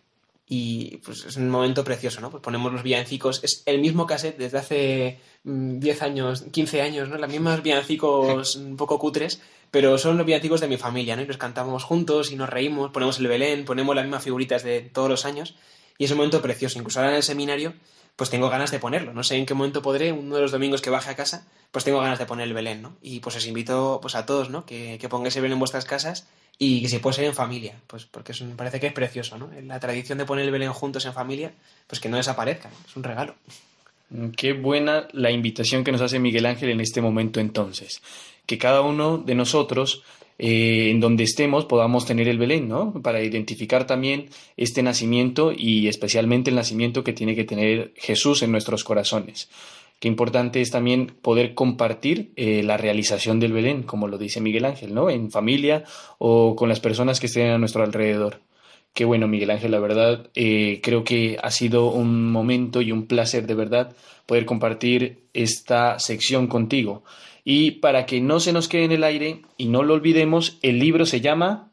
Y pues es un momento precioso, ¿no? Pues ponemos los villancicos, es el mismo cassette desde hace mm, 10 años, 15 años, ¿no? Los mismos villancicos *laughs* un poco cutres, pero son los villancicos de mi familia, ¿no? Y los cantamos juntos y nos reímos, ponemos el Belén, ponemos las mismas figuritas de todos los años, y es un momento precioso. Incluso ahora en el seminario, pues tengo ganas de ponerlo. No sé en qué momento podré, uno de los domingos que baje a casa, pues tengo ganas de poner el Belén, ¿no? Y pues os invito pues a todos, ¿no? Que, que pongáis el Belén en vuestras casas y que se puede ser en familia, pues porque me parece que es precioso, ¿no? La tradición de poner el Belén juntos en familia, pues que no desaparezca, es un regalo. Mm, Qué buena la invitación que nos hace Miguel Ángel en este momento entonces. Que cada uno de nosotros, eh, en donde estemos, podamos tener el Belén, ¿no? Para identificar también este nacimiento y especialmente el nacimiento que tiene que tener Jesús en nuestros corazones. Qué importante es también poder compartir eh, la realización del Belén, como lo dice Miguel Ángel, ¿no? En familia o con las personas que estén a nuestro alrededor. Qué bueno, Miguel Ángel, la verdad, eh, creo que ha sido un momento y un placer de verdad poder compartir esta sección contigo. Y para que no se nos quede en el aire y no lo olvidemos, el libro se llama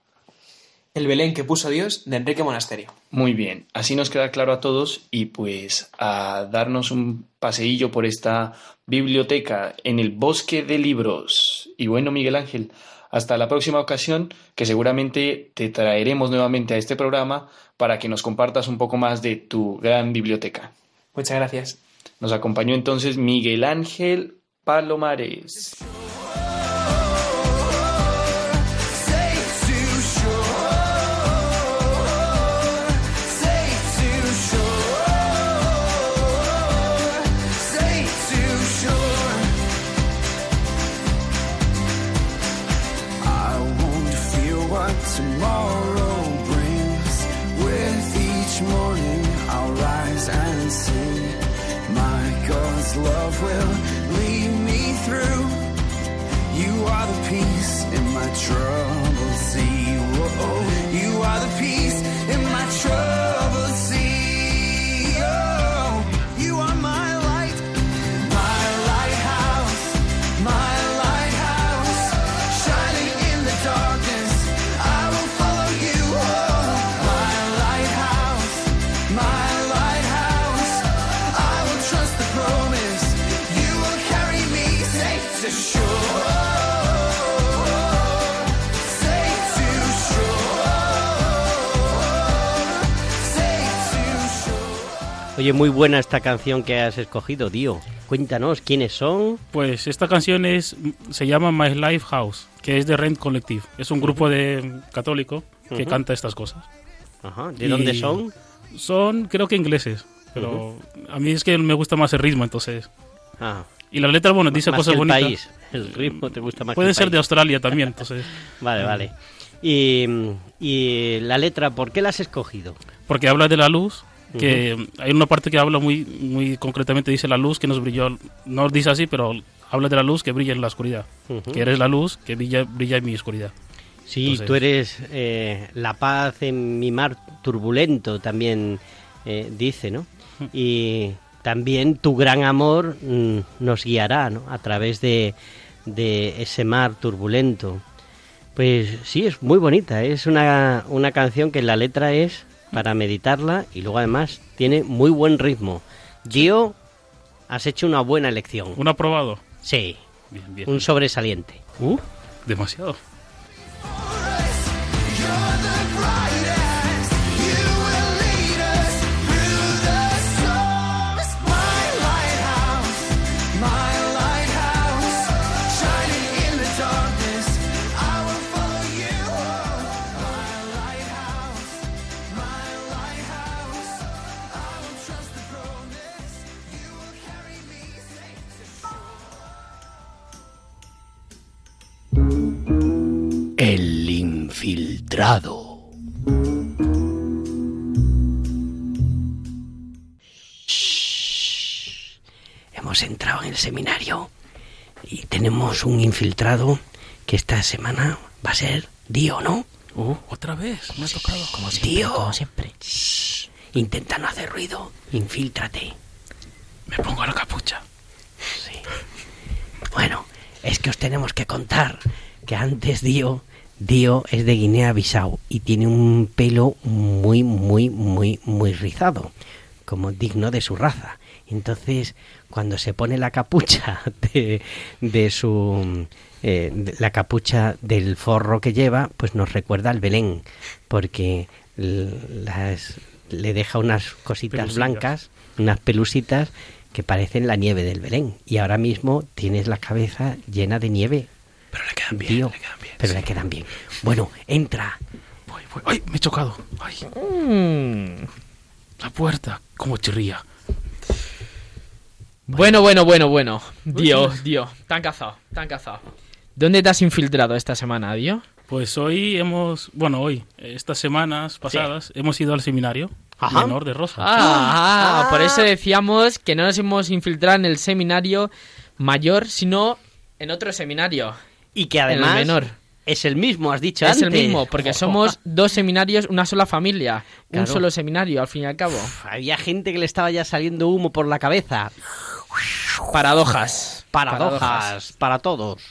El Belén que puso Dios de Enrique Monasterio. Muy bien, así nos queda claro a todos y pues a darnos un paseillo por esta biblioteca en el bosque de libros. Y bueno, Miguel Ángel, hasta la próxima ocasión que seguramente te traeremos nuevamente a este programa para que nos compartas un poco más de tu gran biblioteca. Muchas gracias. Nos acompañó entonces Miguel Ángel Palomares. Oye, muy buena esta canción que has escogido, tío. Cuéntanos quiénes son. Pues esta canción es, se llama My Life House, que es de Rent Collective. Es un grupo de católico que canta estas cosas. Ajá, ¿de Y dónde son? Son, creo que ingleses, pero a mí es que me gusta más el ritmo, entonces. Ah, Y la letra, bueno, dice más cosas que el bonitas. país. El ritmo te gusta más que Puede el ser de. Australia también, entonces. *laughs* Vale, vale. Y, y la letra, ¿por qué la has escogido? Porque habla de la luz, que hay una parte que habla muy, muy concretamente, dice la luz que nos brilló, no dice así, pero habla de la luz que brilla en la oscuridad, Ujú. que eres la luz que brilla, brilla en mi oscuridad. Sí, Entonces- tú eres eh, la paz en mi mar turbulento, también eh, dice, ¿no? Y también tu gran amor mm, nos guiará, ¿no? A través de, de ese mar turbulento. Pues sí, es muy bonita, es una, una canción que la letra es para meditarla y luego además tiene muy buen ritmo. Gio, has hecho una buena elección. ¿Un aprobado? Sí, Bien, bien. un sobresaliente. Uh, demasiado. Infiltrado. Shh. Hemos entrado en el seminario y tenemos un infiltrado que esta semana va a ser Dio, ¿no? Uh, otra vez, me ha tocado. Como Dio. Como siempre. Intenta no hacer ruido. Infíltrate. Me pongo la capucha. Sí. Bueno, es que os tenemos que contar que antes Dio, Dio es de Guinea-Bissau y tiene un pelo muy, muy, muy, muy rizado, como digno de su raza. Entonces, cuando se pone la capucha *laughs* de, de su eh, de- la capucha del forro que lleva, pues nos recuerda al Belén, porque las, le deja unas cositas Pelusitas. blancas, unas pelusitas que parecen la nieve del Belén. Y ahora mismo tienes la cabeza llena de nieve. Pero le quedan bien, Tío, le quedan bien. pero le quedan bien. Bueno, entra. Voy, voy. ¡Ay, me he chocado! ¡Ay! Mm. La puerta, como chirría. Bueno, bueno, bueno, bueno. Dio, Dio, te han cazado, te han cazado. ¿Dónde te has infiltrado esta semana, Dio? Pues hoy hemos, bueno, hoy, estas semanas pasadas, hemos ido al seminario Ajá. menor de Rosa. Ah, por eso decíamos que no nos hemos infiltrado en el seminario mayor, sino en otro seminario. Y que el además menor. es el mismo, has dicho Es antes. el mismo, porque Ojo. somos dos seminarios, una sola familia. Un solo seminario, al fin y al cabo. Había gente que le estaba ya saliendo humo por la cabeza. Paradojas. Paradojas para todos.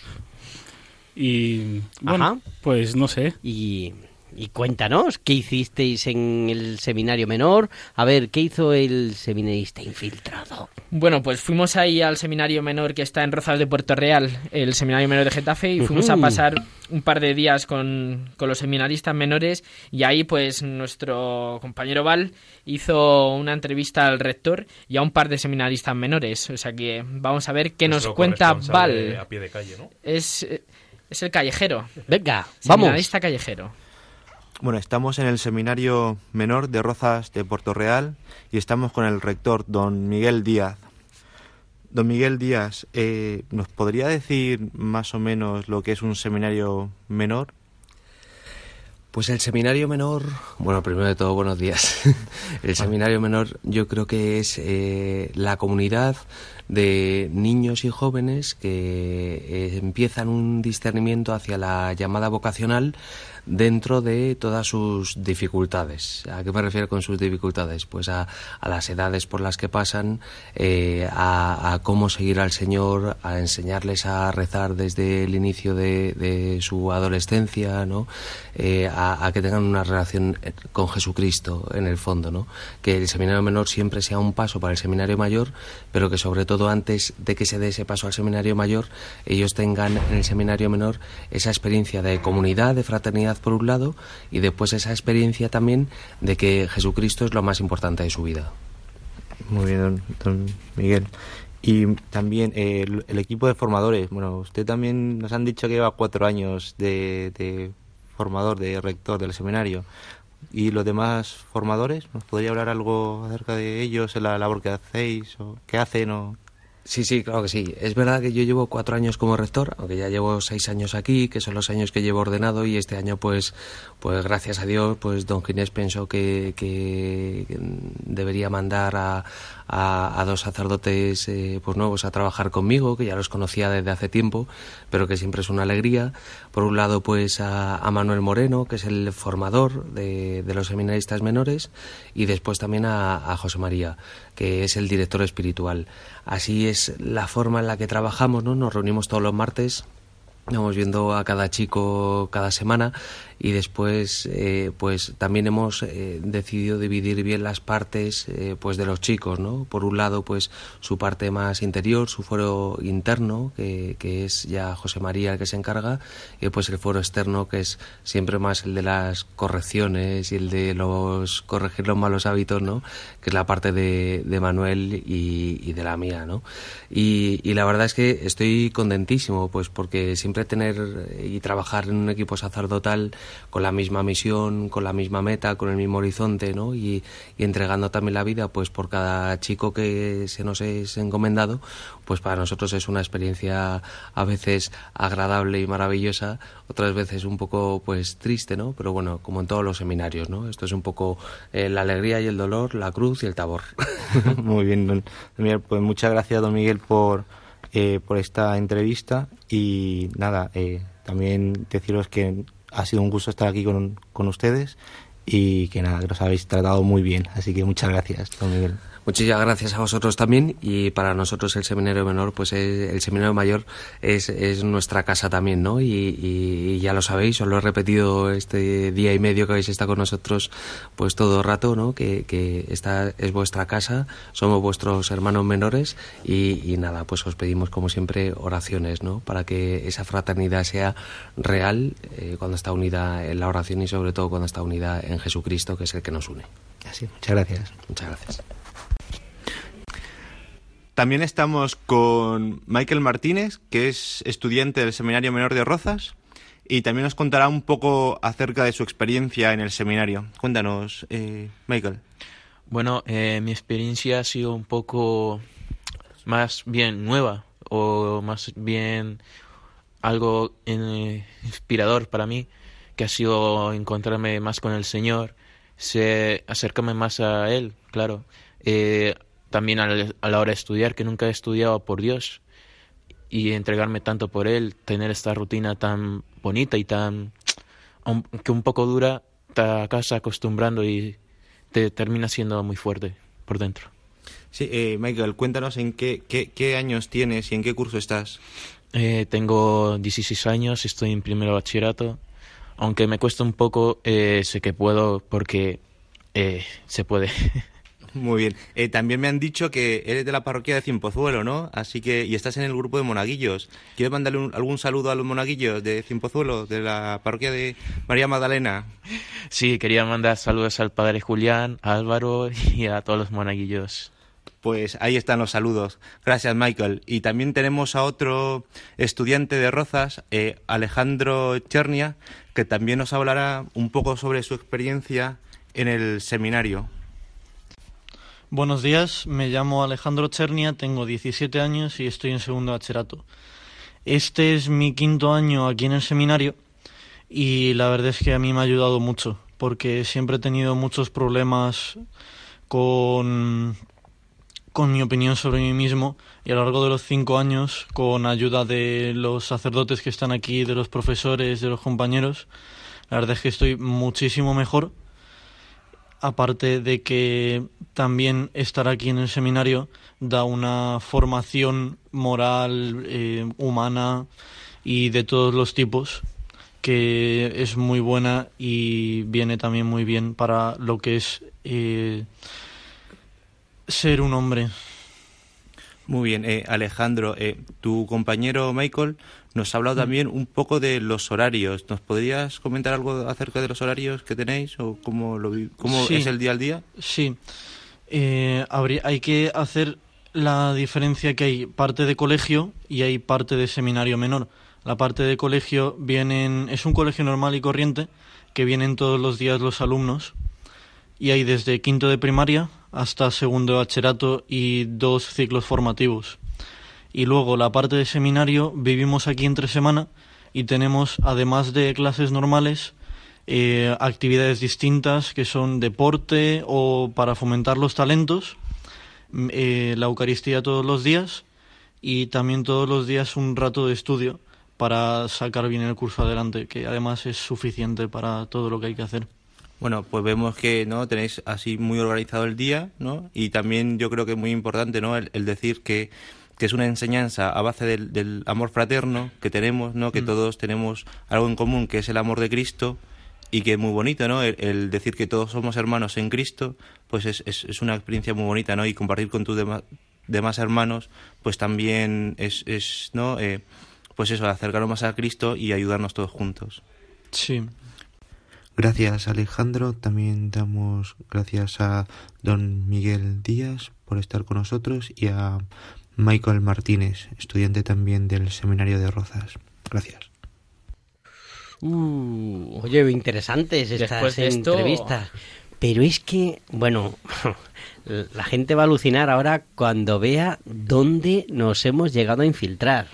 Y bueno, Ajá. pues no sé. Y, y cuéntanos, ¿qué hicisteis en el seminario menor? A ver, ¿qué hizo el seminarista infiltrado? Bueno, pues fuimos ahí al seminario menor que está en Rozas de Puerto Real, el seminario menor de Getafe, y fuimos a pasar un par de días con, con los seminaristas menores y ahí pues nuestro compañero Val hizo una entrevista al rector y a un par de seminaristas menores. O sea que vamos a ver qué nos cuenta Val. A pie de calle, ¿no? Es, eh, es el callejero, Venga, vamos. seminarista callejero. Bueno, estamos en el seminario menor de Rozas de Puerto Real y estamos con el rector, don Miguel Díaz. Don Miguel Díaz, eh, ¿nos podría decir más o menos lo que es un seminario menor? Pues el seminario menor, bueno, primero de todo, buenos días. *laughs* El seminario menor yo creo que es eh, la comunidad de niños y jóvenes que eh, empiezan un discernimiento hacia la llamada vocacional dentro de todas sus dificultades. ¿A qué me refiero con sus dificultades? Pues a, a las edades por las que pasan, eh, a, cómo seguir al Señor, a enseñarles a rezar desde el inicio de, de su adolescencia, ¿no? Eh, a, a que tengan una relación con Jesucristo en el fondo, ¿no? Que el seminario menor siempre sea un paso para el seminario mayor, pero que sobre todo antes de que se dé ese paso al seminario mayor, ellos tengan en el seminario menor esa experiencia de comunidad, de fraternidad por un lado, y después esa experiencia también de que Jesucristo es lo más importante de su vida. Muy bien, don, don Miguel. Y también eh, el, el equipo de formadores. Bueno, usted también nos han dicho que lleva cuatro años de, de formador, de rector del seminario. ¿Y los demás formadores? ¿Nos podría hablar algo acerca de ellos, en la labor que hacéis o qué hacen? O... Sí, sí, claro que sí. Es verdad que yo llevo cuatro años como rector, aunque ya llevo seis años aquí, que son los años que llevo ordenado y este año, pues, pues gracias a Dios, pues don Ginés pensó que, que debería mandar a, a, a dos sacerdotes eh, pues nuevos a trabajar conmigo, que ya los conocía desde hace tiempo, pero que siempre es una alegría. Por un lado, pues a, Manuel Moreno, que es el formador de, de los seminaristas menores, y después también a, a José María, que es el director espiritual. Así es la forma en la que trabajamos, ¿no? Nos reunimos todos los martes, vamos viendo a cada chico cada semana y después eh, pues también hemos eh, decidido dividir bien las partes eh, pues de los chicos no por un lado pues su parte más interior su foro interno que, que es ya José María el que se encarga y pues el foro externo que es siempre más el de las correcciones y el de los corregir los malos hábitos no que es la parte de, de Manuel y, y de la mía no y, y la verdad es que estoy contentísimo pues porque siempre tener y trabajar en un equipo sacerdotal con la misma misión, con la misma meta, con el mismo horizonte, ¿no? Y, entregando también la vida, pues por cada chico que se nos es encomendado, pues para nosotros es una experiencia a veces agradable y maravillosa, otras veces un poco pues triste, ¿no? Pero bueno, como en todos los seminarios, ¿no? Esto es un poco eh, la alegría y el dolor, la cruz y el tabor. *laughs* Muy bien, don Miguel. Pues muchas gracias, don Miguel, por, eh, por esta entrevista. Y nada, eh, también deciros que ha sido un gusto estar aquí con, con ustedes y que nada, que los habéis tratado muy bien. Así que muchas gracias, don Miguel. Muchísimas gracias a vosotros también y para nosotros el seminario menor, pues es- el seminario mayor es, es nuestra casa también, ¿no? Y, y- y ya lo sabéis, os lo he repetido este día y medio que habéis estado con nosotros, pues todo rato, ¿no? Que, que esta es vuestra casa, somos vuestros hermanos menores y, y nada, pues os pedimos como siempre oraciones, ¿no? Para que esa fraternidad sea real eh, cuando está unida en la oración y sobre todo cuando está unida en Jesucristo, que es el que nos une. Así, muchas gracias. Muchas gracias. También estamos con Michael Martínez, que es estudiante del Seminario Menor de Rozas, y también nos contará un poco acerca de su experiencia en el seminario. Cuéntanos, eh, Michael. Bueno, eh, mi experiencia ha sido un poco más bien nueva o más bien algo eh, inspirador para mí, que ha sido encontrarme más con el Señor, se, acercarme más a Él, claro. Eh, también a la hora de estudiar, que nunca he estudiado por Dios, y entregarme tanto por Él, tener esta rutina tan bonita y tan... aunque un poco dura, te acabas acostumbrando y te termina siendo muy fuerte por dentro. Sí, eh, Michael, cuéntanos en qué, qué, qué años tienes y en qué curso estás. Eh, tengo 16 años, estoy en primero bachillerato. Aunque me cuesta un poco, eh, sé que puedo porque eh, se puede. *laughs* Muy bien. Eh, también me han dicho que eres de la parroquia de Cienpozuelo, ¿no? Así que, y estás en el grupo de monaguillos. ¿Quieres mandarle un- algún saludo a los monaguillos de Cienpozuelo, de la parroquia de María Magdalena? Sí, quería mandar saludos al padre Julián, a Álvaro y a todos los monaguillos. Pues ahí están los saludos. Gracias, Michael. Y también tenemos a otro estudiante de Rozas, eh, Alejandro Chernia, que también nos hablará un poco sobre su experiencia en el seminario. Buenos días, me llamo Alejandro Chernia, tengo 17 años y estoy en segundo bachillerato. Este es mi quinto año aquí en el seminario y la verdad es que a mí me ha ayudado mucho porque siempre he tenido muchos problemas con, con mi opinión sobre mí mismo y a lo largo de los cinco años, con ayuda de los sacerdotes que están aquí, de los profesores, de los compañeros, la verdad es que estoy muchísimo mejor aparte de que también estar aquí en el seminario da una formación moral, eh, humana y de todos los tipos que es muy buena y viene también muy bien para lo que es eh, ser un hombre. Muy bien, eh, Alejandro, tu compañero Michael nos ha hablado también un poco de los horarios. ¿Nos podrías comentar algo acerca de los horarios que tenéis o cómo, lo, cómo Sí. es el día al día? Sí, Eh, habría- hay que hacer la diferencia que hay parte de colegio y hay parte de seminario menor. La parte de colegio vienen, es un colegio normal y corriente que vienen todos los días los alumnos y hay desde quinto de primaria hasta segundo de bachillerato y dos ciclos formativos. Y luego la parte de seminario vivimos aquí entre semana y tenemos, además de clases normales, eh, actividades distintas que son deporte o para fomentar los talentos, m- eh, la Eucaristía todos los días y también todos los días un rato de estudio para sacar bien el curso adelante, que además es suficiente para todo lo que hay que hacer. Bueno, pues vemos que no tenéis así muy organizado el día, ¿no? Y también yo creo que es muy importante, ¿no? El decir que, que es una enseñanza a base del, del amor fraterno que tenemos, ¿no? Que Mm. todos tenemos algo en común, que es el amor de Cristo y que es muy bonito, ¿no? El, el decir que todos somos hermanos en Cristo, pues es, es, es una experiencia muy bonita, ¿no? Y compartir con tus dema- demás hermanos, pues también es, es ¿no? Eh, pues eso, acercarnos más a Cristo y ayudarnos todos juntos. Sí. Gracias Alejandro, también damos gracias a don Miguel Díaz por estar con nosotros y a Michael Martínez, estudiante también del Seminario de Rozas. Gracias. Oye, interesantes estas Después de esto- entrevistas. Pero es que, bueno, *laughs* la gente va a alucinar ahora cuando vea dónde nos hemos llegado a infiltrar.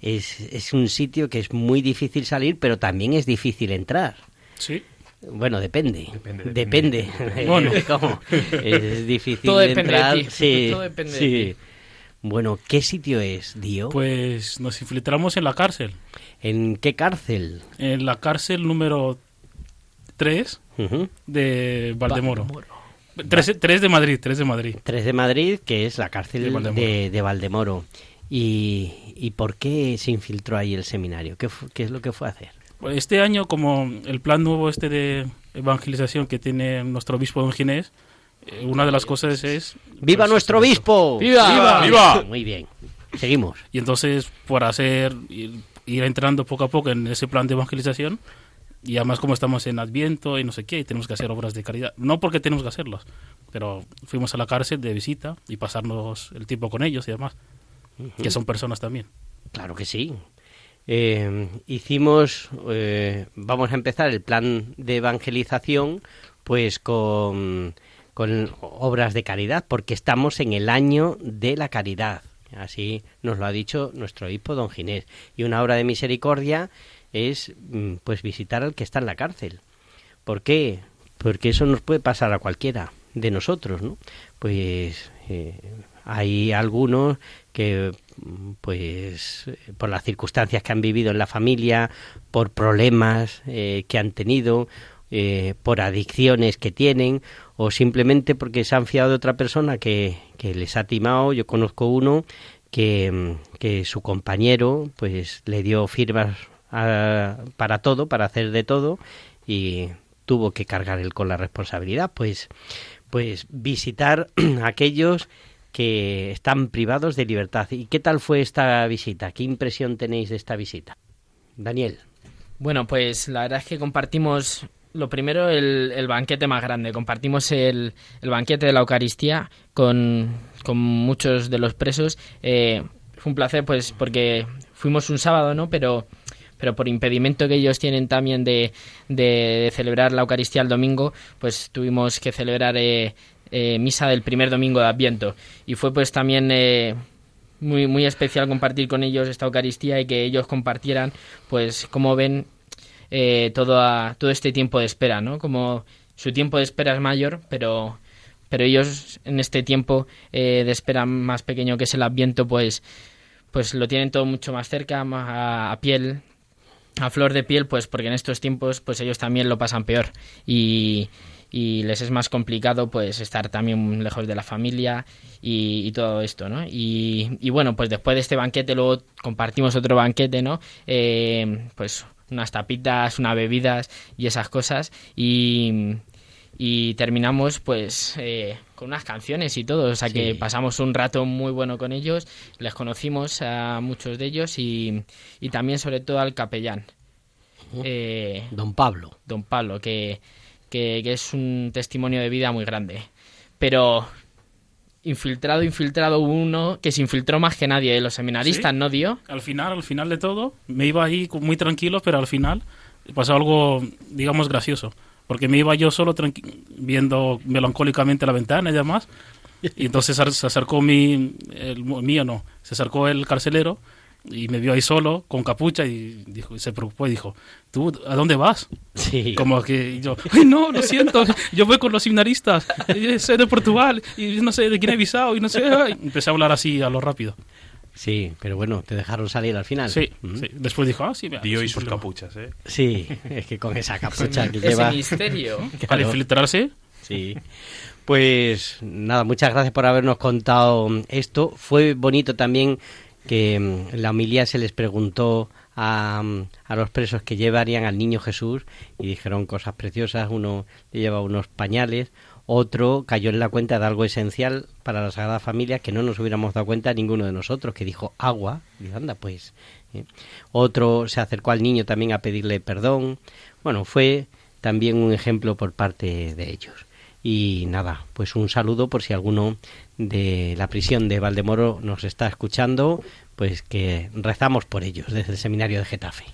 Es, es un sitio que es muy difícil salir, pero también es difícil entrar. Sí. Bueno, depende. Depende. *laughs* Bueno. ¿Cómo? Es *laughs* difícil Todo depende de entrar. ti. Sí, Todo depende de sí. Bueno, ¿qué sitio es, Dio? Pues nos infiltramos en la cárcel. ¿En qué cárcel? En la cárcel número 3 Ujú. de Valdemoro. Tres, tres de Madrid, tres de Madrid. 3 de Madrid, que es la cárcel De de Valdemoro. de, Valdemoro. ¿Y, ¿Y por qué se infiltró ahí el seminario? ¿Qué, qué es lo que fue a hacer? Pues Este año, como el plan nuevo este de evangelización que tiene nuestro obispo don Ginés, eh, una de las cosas es... ¡Viva pues, nuestro hacer obispo! ¡Viva! ¡Viva! Muy bien. Seguimos. Y entonces, por hacer, ir, ir entrando poco a poco en ese plan de evangelización, y además como estamos en Adviento y no sé qué, y tenemos que hacer obras de caridad. No porque tenemos que hacerlas, pero fuimos a la cárcel de visita y pasarnos el tiempo con ellos y demás, que son personas también. Claro que sí. Eh, hicimos, eh, vamos a empezar el plan de evangelización, pues con, con obras de caridad, porque estamos en el año de la caridad. Así nos lo ha dicho nuestro obispo don Ginés. Y una obra de misericordia es, mm, pues, visitar al que está en la cárcel. ¿Por qué? Porque eso nos puede pasar a cualquiera de nosotros, ¿no? Pues eh, hay algunos que, pues, por las circunstancias que han vivido en la familia, por problemas eh, que han tenido, eh, por adicciones que tienen, o simplemente porque se han fiado de otra persona que, que les ha timado. Yo conozco uno que, que su compañero, pues, le dio firmas a- para todo, para hacer de todo, y tuvo que cargar él con la responsabilidad. Pues, pues visitar *clears throat* a aquellos que están privados de libertad. ¿Y qué tal fue esta visita? ¿Qué impresión tenéis de esta visita? Daniel. Bueno, pues la verdad es que compartimos lo primero el, banquete más grande. Compartimos el, banquete de la Eucaristía con, con muchos de los presos. Eh, fue un placer, pues, porque fuimos un sábado, ¿no? Pero, pero por impedimento que ellos tienen también de, de celebrar la Eucaristía el domingo, pues tuvimos que celebrar eh, eh, misa del primer domingo de Adviento. Y fue pues también... eh, muy, muy especial compartir con ellos esta Eucaristía y que ellos compartieran, pues, cómo ven eh, todo, a- todo este tiempo de espera, ¿no? Como su tiempo de espera es mayor, pero, pero ellos en este tiempo eh, de espera más pequeño que es el Adviento, pues, pues lo tienen todo mucho más cerca, más a, a piel, a flor de piel, pues porque en estos tiempos, pues ellos también lo pasan peor y, y les es más complicado, pues estar también lejos de la familia y, y todo esto, ¿no? Y, y bueno, pues después de este banquete luego compartimos otro banquete, ¿no? Eh, pues unas tapitas, unas bebidas y esas cosas y, y terminamos pues eh, con unas canciones y todo, o sea que pasamos un rato muy bueno con ellos, les conocimos a muchos de ellos y, y también sobre todo al capellán. Eh, Don Pablo. Don Pablo, que, que, que es un testimonio de vida muy grande. Pero infiltrado, infiltrado uno que se infiltró más que nadie de los seminaristas, Sí. ¿no dio? Al final, al final de todo, me iba ahí muy tranquilo, pero al final pasó algo, digamos, gracioso. Porque me iba yo solo viendo melancólicamente la ventana y demás. Y entonces se acercó mi, el mío no, se acercó el carcelero y me vio ahí solo, con capucha, y dijo, y se preocupó y dijo, ¿tú a dónde vas? Sí. Como que yo, ay no, lo siento, *laughs* yo voy con los seminaristas, y soy de Portugal, y no sé de Guinea Bissau, y no sé, ay". empecé a hablar así a lo rápido. Sí, pero bueno, te dejaron salir al final. Sí, Mm. sí. Después dijo, ah, sí, vea, Dio y sus problema. capuchas, ¿eh? Sí, *laughs* es que con esa capucha que *laughs* Ese lleva... misterio. Al infiltrarse, Sí. Pues nada, muchas gracias por habernos contado esto. Fue bonito también que mm, la homilía se les preguntó a, mm, a los presos que llevarían al niño Jesús y dijeron cosas preciosas. Uno le lleva unos pañales, otro cayó en la cuenta de algo esencial para la Sagrada Familia que no nos hubiéramos dado cuenta ninguno de nosotros, que dijo agua. Y anda, pues. ¿eh? Otro se acercó al niño también a pedirle perdón. Bueno, fue también un ejemplo por parte de ellos. Y nada, pues un saludo por si alguno de la prisión de Valdemoro nos está escuchando, pues que rezamos por ellos desde el seminario de Getafe.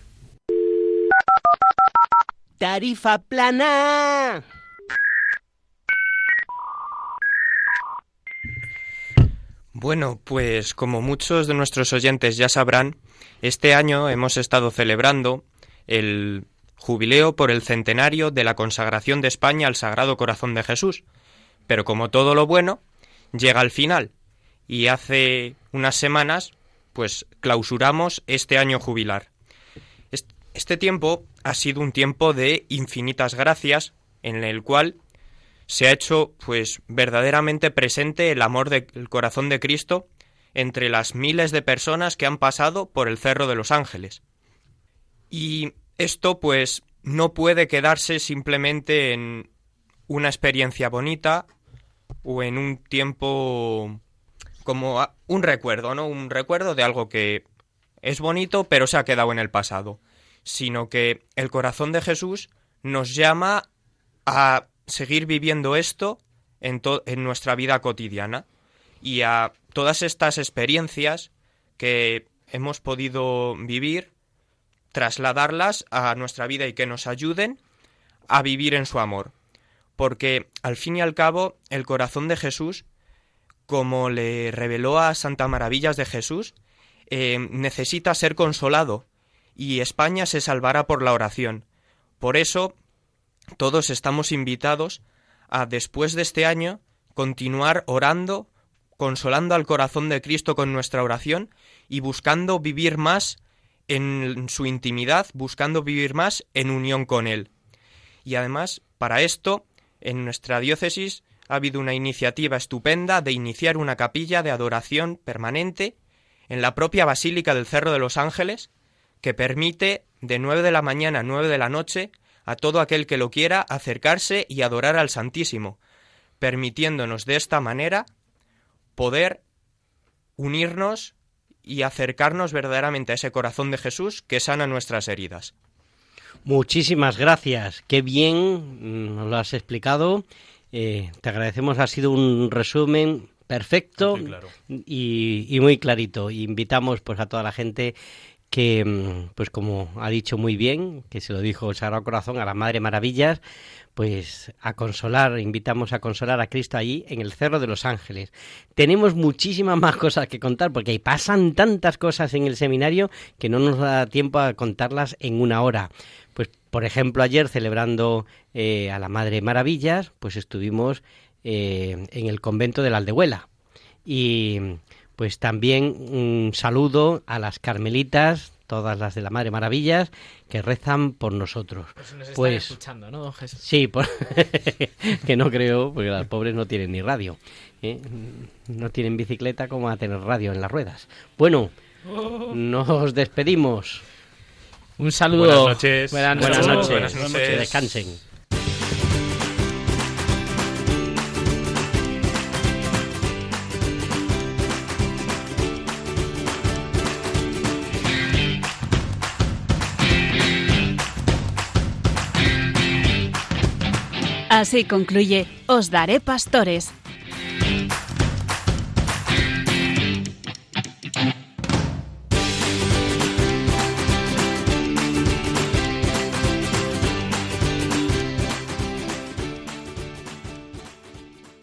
tarifa plana. Bueno, pues como muchos de nuestros oyentes ya sabrán, este año hemos estado celebrando el jubileo por el centenario de la consagración de España al Sagrado Corazón de Jesús. Pero como todo lo bueno, llega al final. Y hace unas semanas, pues clausuramos este año jubilar. Est- Este tiempo ha sido un tiempo de infinitas gracias, en el cual se ha hecho, pues, verdaderamente presente el amor del corazón de Cristo entre las miles de personas que han pasado por el Cerro de los Ángeles. Y esto, pues, no puede quedarse simplemente en una experiencia bonita o en un tiempo como un recuerdo, ¿no? Un recuerdo de algo que es bonito, pero se ha quedado en el pasado, sino que el corazón de Jesús nos llama a seguir viviendo esto en, en nuestra vida cotidiana y a todas estas experiencias que hemos podido vivir, trasladarlas a nuestra vida y que nos ayuden a vivir en su amor. Porque al fin y al cabo, el corazón de Jesús, como le reveló a Santa Maravillas de Jesús, eh, necesita ser consolado y España se salvará por la oración. Por eso, todos estamos invitados a, después de este año, continuar orando, consolando al corazón de Cristo con nuestra oración y buscando vivir más en su intimidad, buscando vivir más en unión con Él. Y además, para esto, en nuestra diócesis ha habido una iniciativa estupenda de iniciar una capilla de adoración permanente en la propia Basílica del Cerro de los Ángeles, que permite de 9 de la mañana a 9 de la noche a todo aquel que lo quiera acercarse y adorar al Santísimo, permitiéndonos de esta manera poder unirnos y acercarnos verdaderamente a ese corazón de Jesús que sana nuestras heridas. Muchísimas gracias. Qué bien mm, nos lo has explicado. Eh, te agradecemos. Ha sido un resumen perfecto y, y muy clarito. Invitamos pues a toda la gente que, mm, pues como ha dicho muy bien, que se lo dijo el Sagrado Corazón a la Madre Maravillas, pues a consolar, invitamos a consolar a Cristo allí en el Cerro de los Ángeles. Tenemos muchísimas más cosas que contar porque pasan tantas cosas en el seminario que no nos da tiempo a contarlas en una hora. Pues, por ejemplo, ayer celebrando eh, a la Madre Maravillas, pues estuvimos eh, en el convento de la Aldehuela. Y pues también un saludo a las carmelitas, todas las de la Madre Maravillas, que rezan por nosotros. Pues nos están Pues escuchando, ¿no, don Jesús? Sí, por- *laughs* que no creo, porque las pobres no tienen ni radio. ¿eh? No tienen bicicleta como a tener radio en las ruedas. Bueno, nos despedimos. Un saludo. Buenas noches. Buenas Buenas noches. noches. Buenas noches. Que descansen. Así concluye Os Daré Pastores,